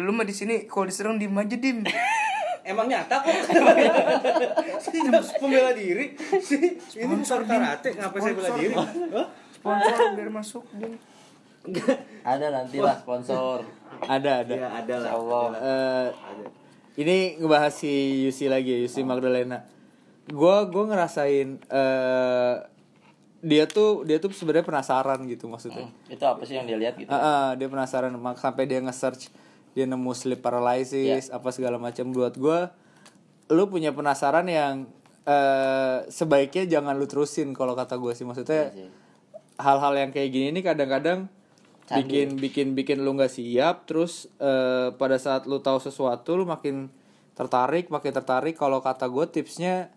Lu mah di sini kalau diserang diem aja dim. Emang nyata kok? Sih, pembela diri. Sih ini bukan karate ngapain saya bela diri? Sponsor biar masuk dim. Ada nanti lah sponsor. Ada ada. ya ada lah. Allah. Eh, ini ngebahas si Yusi lagi, Yusi Magdalena. Gua gua ngerasain eh dia tuh dia tuh sebenarnya penasaran gitu maksudnya. Itu apa sih yang dia lihat gitu? Ah, ah, dia penasaran mak- sampai dia nge-search dia nemu sleep paralysis Iya. apa segala macam buat gua lu punya penasaran yang eh sebaiknya jangan lu terusin kalau kata gue sih maksudnya Iya hal-hal yang kayak gini ini kadang-kadang bikin bikin bikin lu nggak siap terus eh, pada saat lu tahu sesuatu lu makin tertarik makin tertarik kalau kata gue tipsnya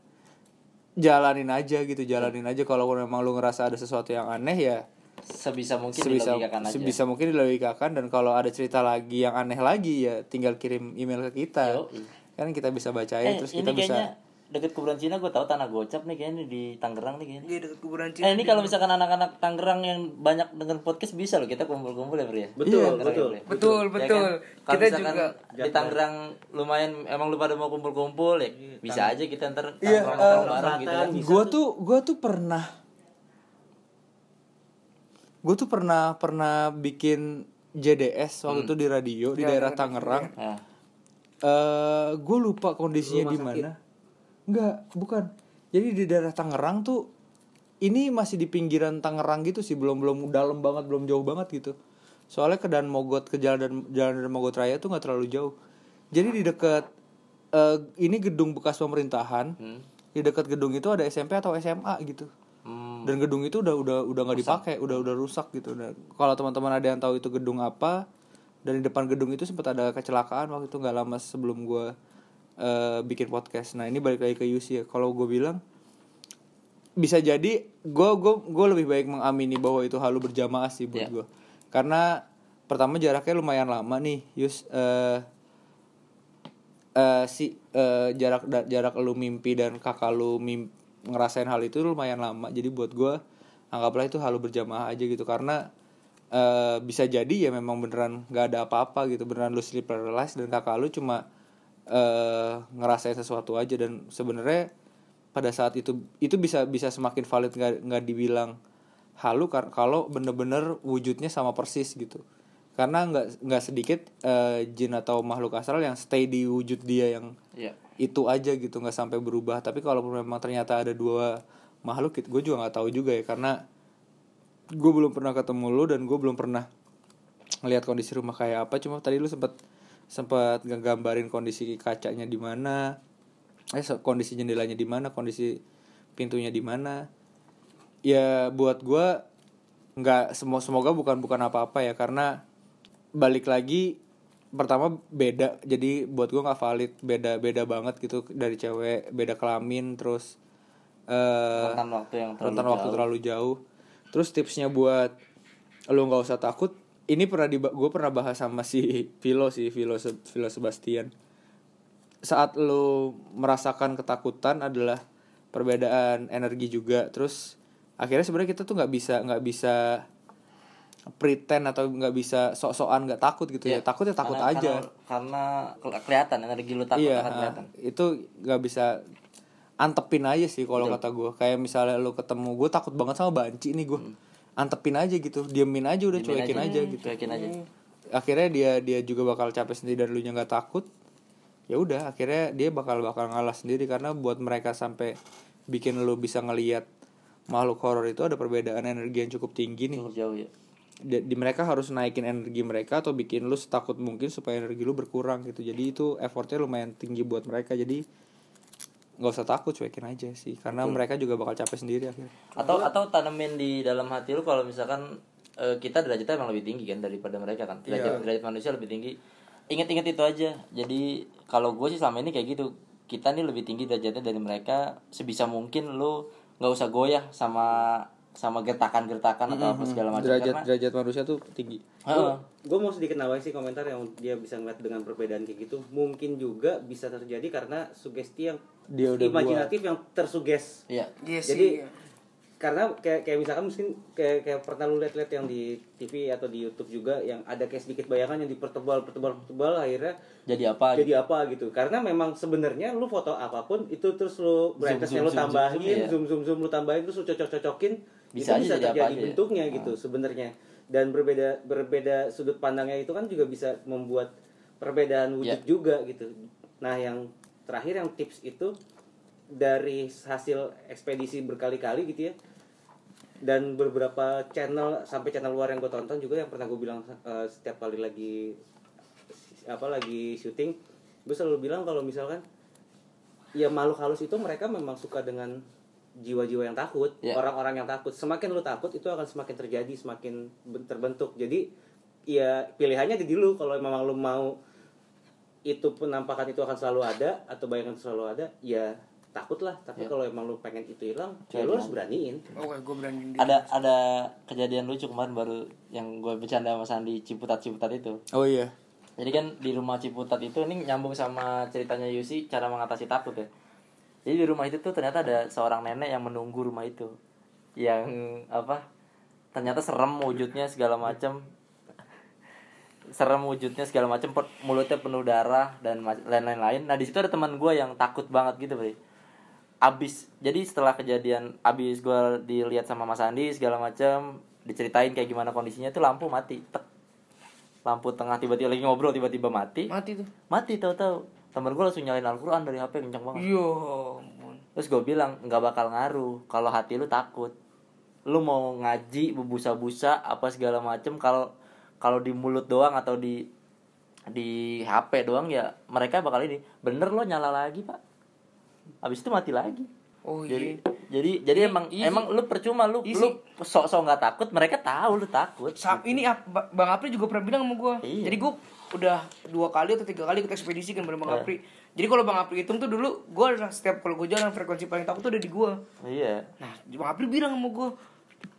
jalanin aja gitu jalanin aja kalau memang lu ngerasa ada sesuatu yang aneh ya Sebisa mungkin sebisa dilogikakan aja. sebisa mungkin dilogikakan dan kalau ada cerita lagi yang aneh lagi ya tinggal kirim email ke kita Yoi. kan kita bisa bacain Eh, terus kita bisa deket kuburan Cina gue tahu tanah gocap nih kayaknya di Tangerang nih kayaknya. dia deket kuburan Eh Cina. ini kalau misalkan anak-anak Tangerang yang banyak denger podcast bisa loh kita kumpul-kumpul ya Bro ya. betul Tangerang betul. ya, betul Ya betul. Kan? Kalau kita misalkan juga di Tangerang lumayan emang lu pada mau kumpul-kumpul ya bisa aja kita ntar Iya, eh, bareng gitu kan. gue tuh gue tuh pernah gue tuh pernah pernah bikin JDS waktu itu di radio di daerah Tangerang. Eh gue lupa kondisinya di mana Enggak, bukan. Jadi di daerah Tangerang tuh ini masih di pinggiran Tangerang gitu sih, belum belum dalam banget, belum jauh banget gitu. Soalnya ke Dan Mogot ke jalan dan jalan Dan Mogot Raya tuh nggak terlalu jauh. Jadi di dekat eh, ini gedung bekas pemerintahan. Di dekat gedung itu ada SMP atau SMA gitu. hmm, Dan gedung itu udah udah udah nggak dipakai, udah udah rusak gitu. Dan kalau teman-teman ada yang tahu itu gedung apa, dan di depan gedung itu sempat ada kecelakaan waktu itu nggak lama sebelum gue bikin podcast. Nah ini balik lagi ke Yusi ya. Kalau gue bilang bisa jadi gue gue gue lebih baik mengamini bahwa itu halu berjamaah sih buat Iya. gue. Karena pertama jaraknya lumayan lama nih, Yus. eh eh, si eh, jarak da- jarak lu mimpi dan kakak lu mim- ngerasain hal itu lumayan lama jadi buat gue anggaplah itu halu berjamaah aja gitu karena eh, bisa jadi ya memang beneran nggak ada apa-apa gitu beneran lu sleep paralysis dan kakak lu cuma eh, ngerasain sesuatu aja. Dan sebenarnya pada saat itu itu bisa bisa semakin valid nggak nggak dibilang halu kalau bener-bener wujudnya sama persis gitu. Karena nggak nggak sedikit eh, jin atau makhluk astral yang stay di wujud dia yang Iya. itu aja gitu nggak sampai berubah. Tapi kalau memang ternyata ada dua makhluk gue juga nggak tahu juga ya. Karena gue belum pernah ketemu lu dan gue belum pernah ngelihat kondisi rumah kayak apa. Cuma tadi lu sempat sempat ngegambarin kondisi kacanya di mana eh kondisi jendelanya di mana kondisi pintunya di mana ya buat gue nggak semua semoga bukan bukan apa-apa ya karena balik lagi pertama beda jadi buat gue nggak valid beda beda banget gitu dari cewek beda kelamin terus eh Rentan waktu yang terlalu rentan waktu jauh. terlalu jauh terus tipsnya buat lu nggak usah takut ini pernah di gue pernah bahas sama si Vilo sih Vilo Se- Vilo Sebastian. Saat lu merasakan ketakutan adalah perbedaan energi juga terus akhirnya sebenarnya kita tuh nggak bisa nggak bisa pretend atau nggak bisa sok-sokan nggak takut gitu ya. Iya. takut ya takut Karena- aja. karena, karena keli- kelihatan energi lu takut iya akan ah, kelihatan. Itu nggak bisa antepin aja sih kalau kata gue kayak misalnya lu ketemu gue takut banget sama banci nih gue antepin aja gitu diemin aja udah Hmm. Diemin cuekin aja, gitu. Cuekin aja. Akhirnya dia dia juga bakal capek sendiri dan lu nya nggak takut. Ya udah akhirnya dia bakal bakal ngalah sendiri karena buat mereka sampai bikin lu bisa ngelihat makhluk horor itu ada perbedaan energi yang cukup tinggi nih. Cukup jauh ya. Di, di mereka harus naikin energi mereka atau bikin lu setakut mungkin supaya energi lu berkurang gitu. Jadi itu effortnya lumayan tinggi buat mereka. Jadi nggak usah takut cuekin aja sih. Karena mereka juga bakal capek sendiri akhirnya. Atau atau tanemin di dalam hati lu kalau misalkan eh, kita derajatnya emang lebih tinggi kan daripada mereka kan. Derajat, Iya. derajat manusia lebih tinggi. Ingat-ingat itu aja. Jadi kalau gue sih selama ini kayak gitu. Kita nih lebih tinggi derajatnya dari mereka. Sebisa mungkin lu nggak usah goyah sama sama gertakan-gertakan atau apa segala macam. Derajat karena derajat manusia tuh tinggi. Heeh. gue mau sedikit nambahin sih komentar yang dia bisa ngeliat dengan perbedaan kayak gitu. Mungkin juga bisa terjadi karena sugesti yang Dia udah imajinatif yang tersuges iya Iya jadi sih. karena kayak kayak misalkan mungkin kayak kayak pernah lu lihat-lihat yang di TV atau di YouTube juga yang ada kayak sedikit bayangan yang dipertebal pertebal pertebal akhirnya jadi apa gitu. jadi apa gitu karena memang sebenarnya lu foto apa pun itu terus lu brightnessnya zoom, lu zoom, tambahin zoom, iya. zoom zoom zoom lu tambahin terus lu cocok cocokin Bisa itu bisa jadi apa terjadi aja ya. bentuknya gitu sebenarnya dan berbeda berbeda sudut pandangnya itu kan juga bisa membuat perbedaan wujud Ya. juga gitu nah yang terakhir yang tips itu dari hasil ekspedisi berkali-kali gitu ya. Dan beberapa channel sampai channel luar yang gue tonton juga yang pernah gue bilang eh, setiap kali lagi apa lagi syuting gue selalu bilang kalau misalkan ya makhluk halus itu mereka memang suka dengan jiwa-jiwa yang takut Ya. orang-orang yang takut. Semakin lu takut itu akan semakin terjadi semakin ben- terbentuk. Jadi ya pilihannya di lu. Kalau memang lu mau itu penampakan itu akan selalu ada atau bayangan selalu ada ya takutlah tapi Ya. kalau emang lu pengen itu hilang ya lu harus beraniin Oke, gue berani di- ada ada kejadian lucu kemarin baru yang gue bercanda sama Sandi Ciputat Ciputat itu oh iya Jadi kan di rumah Ciputat itu ini nyambung sama ceritanya Yusi cara mengatasi takut ya. Jadi di rumah itu tuh ternyata ada seorang nenek yang menunggu rumah itu. Yang apa? Ternyata serem wujudnya segala macam. Serem wujudnya segala macam, mulutnya penuh darah dan lain-lain. Nah, di situ ada teman gue yang takut banget gitu, Bre. Abis jadi setelah kejadian abis gue dilihat sama Mas Andi segala macam diceritain kayak gimana kondisinya tuh lampu mati tek lampu tengah tiba-tiba lagi ngobrol tiba-tiba mati mati tuh. mati tahu-tahu temen gue langsung nyalain Al-Quran dari HP kencang banget Yo, terus gue bilang nggak bakal ngaruh kalau hati lu takut lu mau ngaji bebusa-busa apa segala macem kalau kalau di mulut doang atau di di HP doang ya mereka bakal ini bener lo nyala lagi pak habis itu mati lagi Oh jadi iya. jadi jadi emang iya emang lu percuma lu Iya lu sok-sok nggak takut mereka tahu lu takut Sa- ini ap- Ba- Bang Apri juga pernah bilang sama gue. Iya. Jadi gue udah dua kali atau tiga kali ikut ekspedisi kan bareng Bang Iya. Apri. Jadi kalau Bang Apri hitung tuh dulu gue setiap kalau gue jalan frekuensi paling takut tuh ada di gue. iya Nah, Bang Apri bilang sama gue,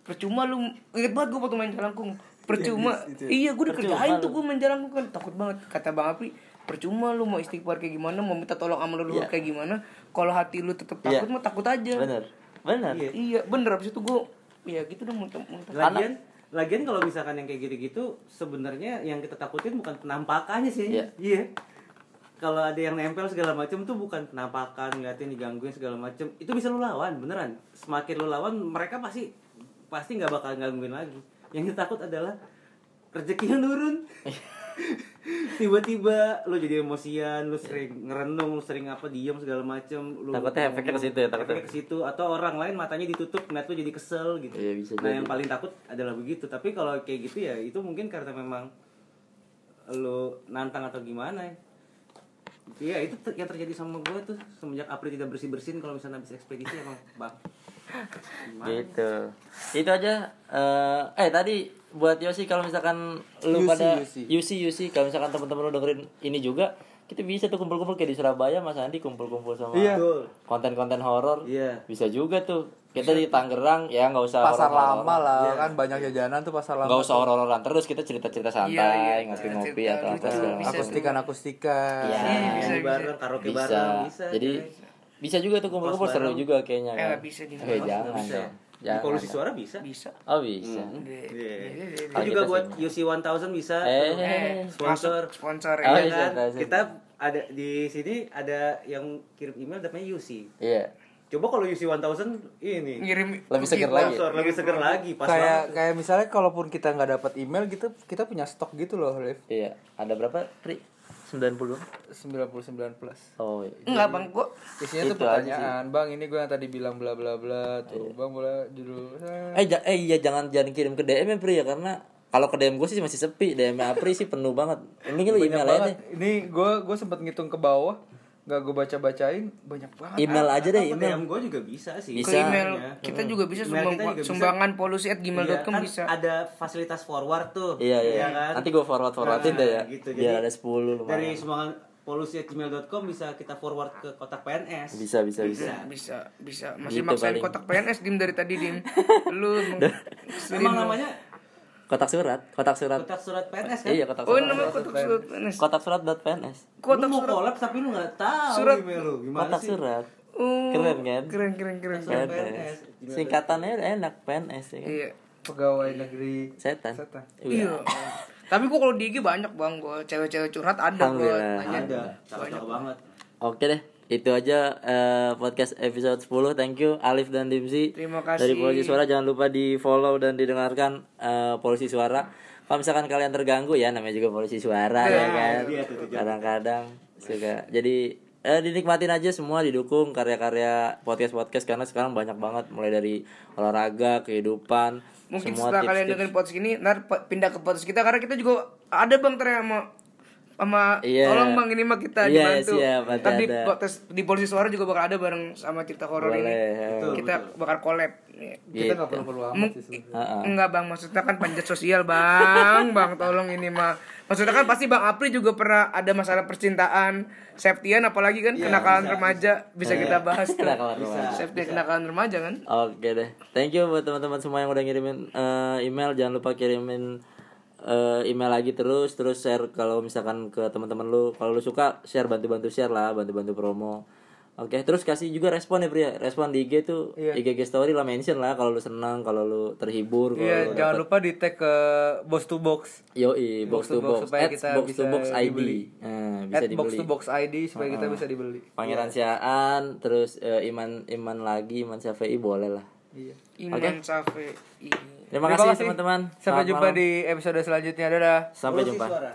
percuma lu inget banget gue waktu main jalangkung. Percuma. Iya, gue udah Percuma kerjain lu. tuh gue main jalangkung kan takut banget. Kata Bang Apri, percuma lu mau istighfar kayak gimana, mau minta tolong sama leluhur Iya. kayak gimana. Kalau hati lu tetap takut mah takut aja. bener bener Iya. Iya, bener abis itu gue ya gitu dong muntah muntah. Lagian, lagian kalau misalkan yang kayak gitu-gitu, sebenarnya yang kita takutin bukan penampakannya sih. Iya. Iya. Kalau ada yang nempel segala macam tuh bukan penampakan, ngeliatin digangguin segala macam. Itu bisa lu lawan, beneran. Semakin lu lawan, mereka pasti pasti nggak bakal gangguin lagi. Yang kita takut adalah rezeki yang turun. Tiba-tiba lu jadi emosian, lu sering ngerenung, lu sering apa diam segala macam. Lu Takutnya efeknya ke situ ya, takutnya. Ke situ atau orang lain matanya ditutup, ngeliat lu jadi kesel gitu. Iya, bisa nah, jadi. yang paling takut adalah begitu. Tapi kalau kayak gitu ya itu mungkin karena memang lu nantang atau gimana ya. Iya itu yang terjadi sama gue tuh semenjak April tidak bersih bersin kalau misalnya habis ekspedisi emang bang. Gitu itu aja eh eh tadi buat Yosi kalau misalkan lu Yusi, pada Yusi. Yusi Yusi kalau misalkan teman-teman lu dengerin ini juga kita bisa tuh kumpul-kumpul kayak di Surabaya Mas Andi kumpul-kumpul sama Iya. Betul. konten-konten horor Iya. bisa juga tuh kita di Tangerang ya nggak usah pasar horor-hororan. lama lah Iya. kan banyak jajanan tuh pasar lama nggak usah horor-hororan terus kita cerita-cerita santai Iya, iya. ngopi-ngopi atau apa macam. akustikan akustikan Iya. Bisa, bisa. bareng, karaoke bisa. bareng bisa. jadi. Bisa juga tuh kumpul-kumpul seru juga kayaknya Eh, kan nggak bisa di eh jangan bisa. dong Jangan. polusi suara bisa Bisa. Oh bisa. Iya. Iya. Itu Kalau juga buat UC 1000 bisa Eh, tuh. sponsor Sponsor Oh, ya. Iya iya, kan? Kita ada di sini ada yang kirim email namanya UC. Iya. Coba kalau UC 1000 ini Ngirim Lebih seger lagi. sponsor lebih seger lagi pas kayak banget. kayak misalnya kalaupun kita nggak dapat email gitu kita punya stok gitu loh Liv Iya. Ada berapa? Pri? 90. 99 plus Oh. iya. Enggak bang, gua isinya tuh pertanyaan bang ini gue yang tadi bilang bla bla bla tuh bang boleh judul Eh, ja- eh iya jangan jangan kirim ke DM ya Pri ya karena kalau ke DM gue sih masih sepi, DM Apri sih penuh banget. Mending lu email aja ini gue gue sempet ngitung ke bawah nggak gue baca bacain banyak banget Email aja deh, email. DM gue juga bisa sih. Bisa. ke email Ya. kita juga bisa Email sumbang kita juga bisa. sumbangan polusi at Iya, gmail.com kan bisa. Ada fasilitas forward tuh. Iya iya. kan? Nanti gue forward forwardin Nah, deh ya. gitu. Biar Jadi, ada 10 lumayan. Dari sumbangan polusi@gmail.com bisa kita forward ke kotak PNS. Bisa bisa bisa. bisa bisa masih Gitu maksain paling. kotak PNS dim dari tadi dim lu emang namanya Kotak surat, kotak surat. kotak surat PNS kan? Iya, kotak oh surat. ini namanya kotak surat PNS Kotak surat dot PNS. kotak lu mau surat collab tapi lu nggak tahu Surat- lu gimana Kotak sih? surat. Oh, Keren kan? keren keren keren Surat PNS. PNS. Singkatannya enak PNS ya kan. iya pegawai negeri Setan. Setan. iya tapi gua kalau di IG banyak bang gua cewek-cewek curhat ada gua Ada, cakep banget. Oke deh, itu aja eh, podcast episode 10. Thank you Alif dan Dimsi. Terima kasih. Dari Polisi Suara jangan lupa di follow dan didengarkan eh, Polisi Suara. Kalau misalkan kalian terganggu ya namanya juga Polisi Suara ya kan. iya, Kadang-kadang suka. Jadi eh, dinikmatin aja semua didukung karya-karya podcast-podcast karena sekarang banyak banget mulai dari olahraga, kehidupan, mungkin semua setelah tips-tips. kalian dengerin podcast ini ntar pindah ke podcast kita karena kita juga ada bang ternyata sama Iya. tolong bang ini mah kita Iya, dibantu siap, ada, di ada. di polisi suara juga bakal ada bareng sama cerita horor ini ya. kita bakal collab Nih. kita nggak Gitu. perlu perlu amat sih enggak bang maksudnya kan panjat sosial bang bang tolong ini mah maksudnya kan pasti bang Apri juga pernah ada masalah percintaan Septian apalagi kan kenakalan remaja bisa kita bahas tuh Kenakalan remaja. Septian kenakalan remaja kan Oke deh. Thank you buat teman-teman semua yang udah ngirimin eh, email. Jangan lupa kirimin eh, email lagi terus, terus share kalau misalkan ke teman-teman lu. Kalau lu suka share bantu-bantu share lah, bantu-bantu promo. Oke, terus kasih juga respon ya Pria. Respon di IG tuh, Iya. IG story lah mention lah kalau lu senang, kalau lu terhibur, kalau Iya, lu jangan dapet- lupa di tag ke box to box. Yoi, box, to box, supaya Ads kita box bisa to box ID. dibeli. Nah, bisa At box dibeli. to box ID supaya kita bisa dibeli. Pangeran Siaan, terus eh, Iman Iman lagi, Iman Syafei boleh lah. Iya. Iman Safi Terima kasih teman-teman. Sampai Selamat jumpa malam. di episode selanjutnya. Dadah. Sampai Polusi jumpa. suara.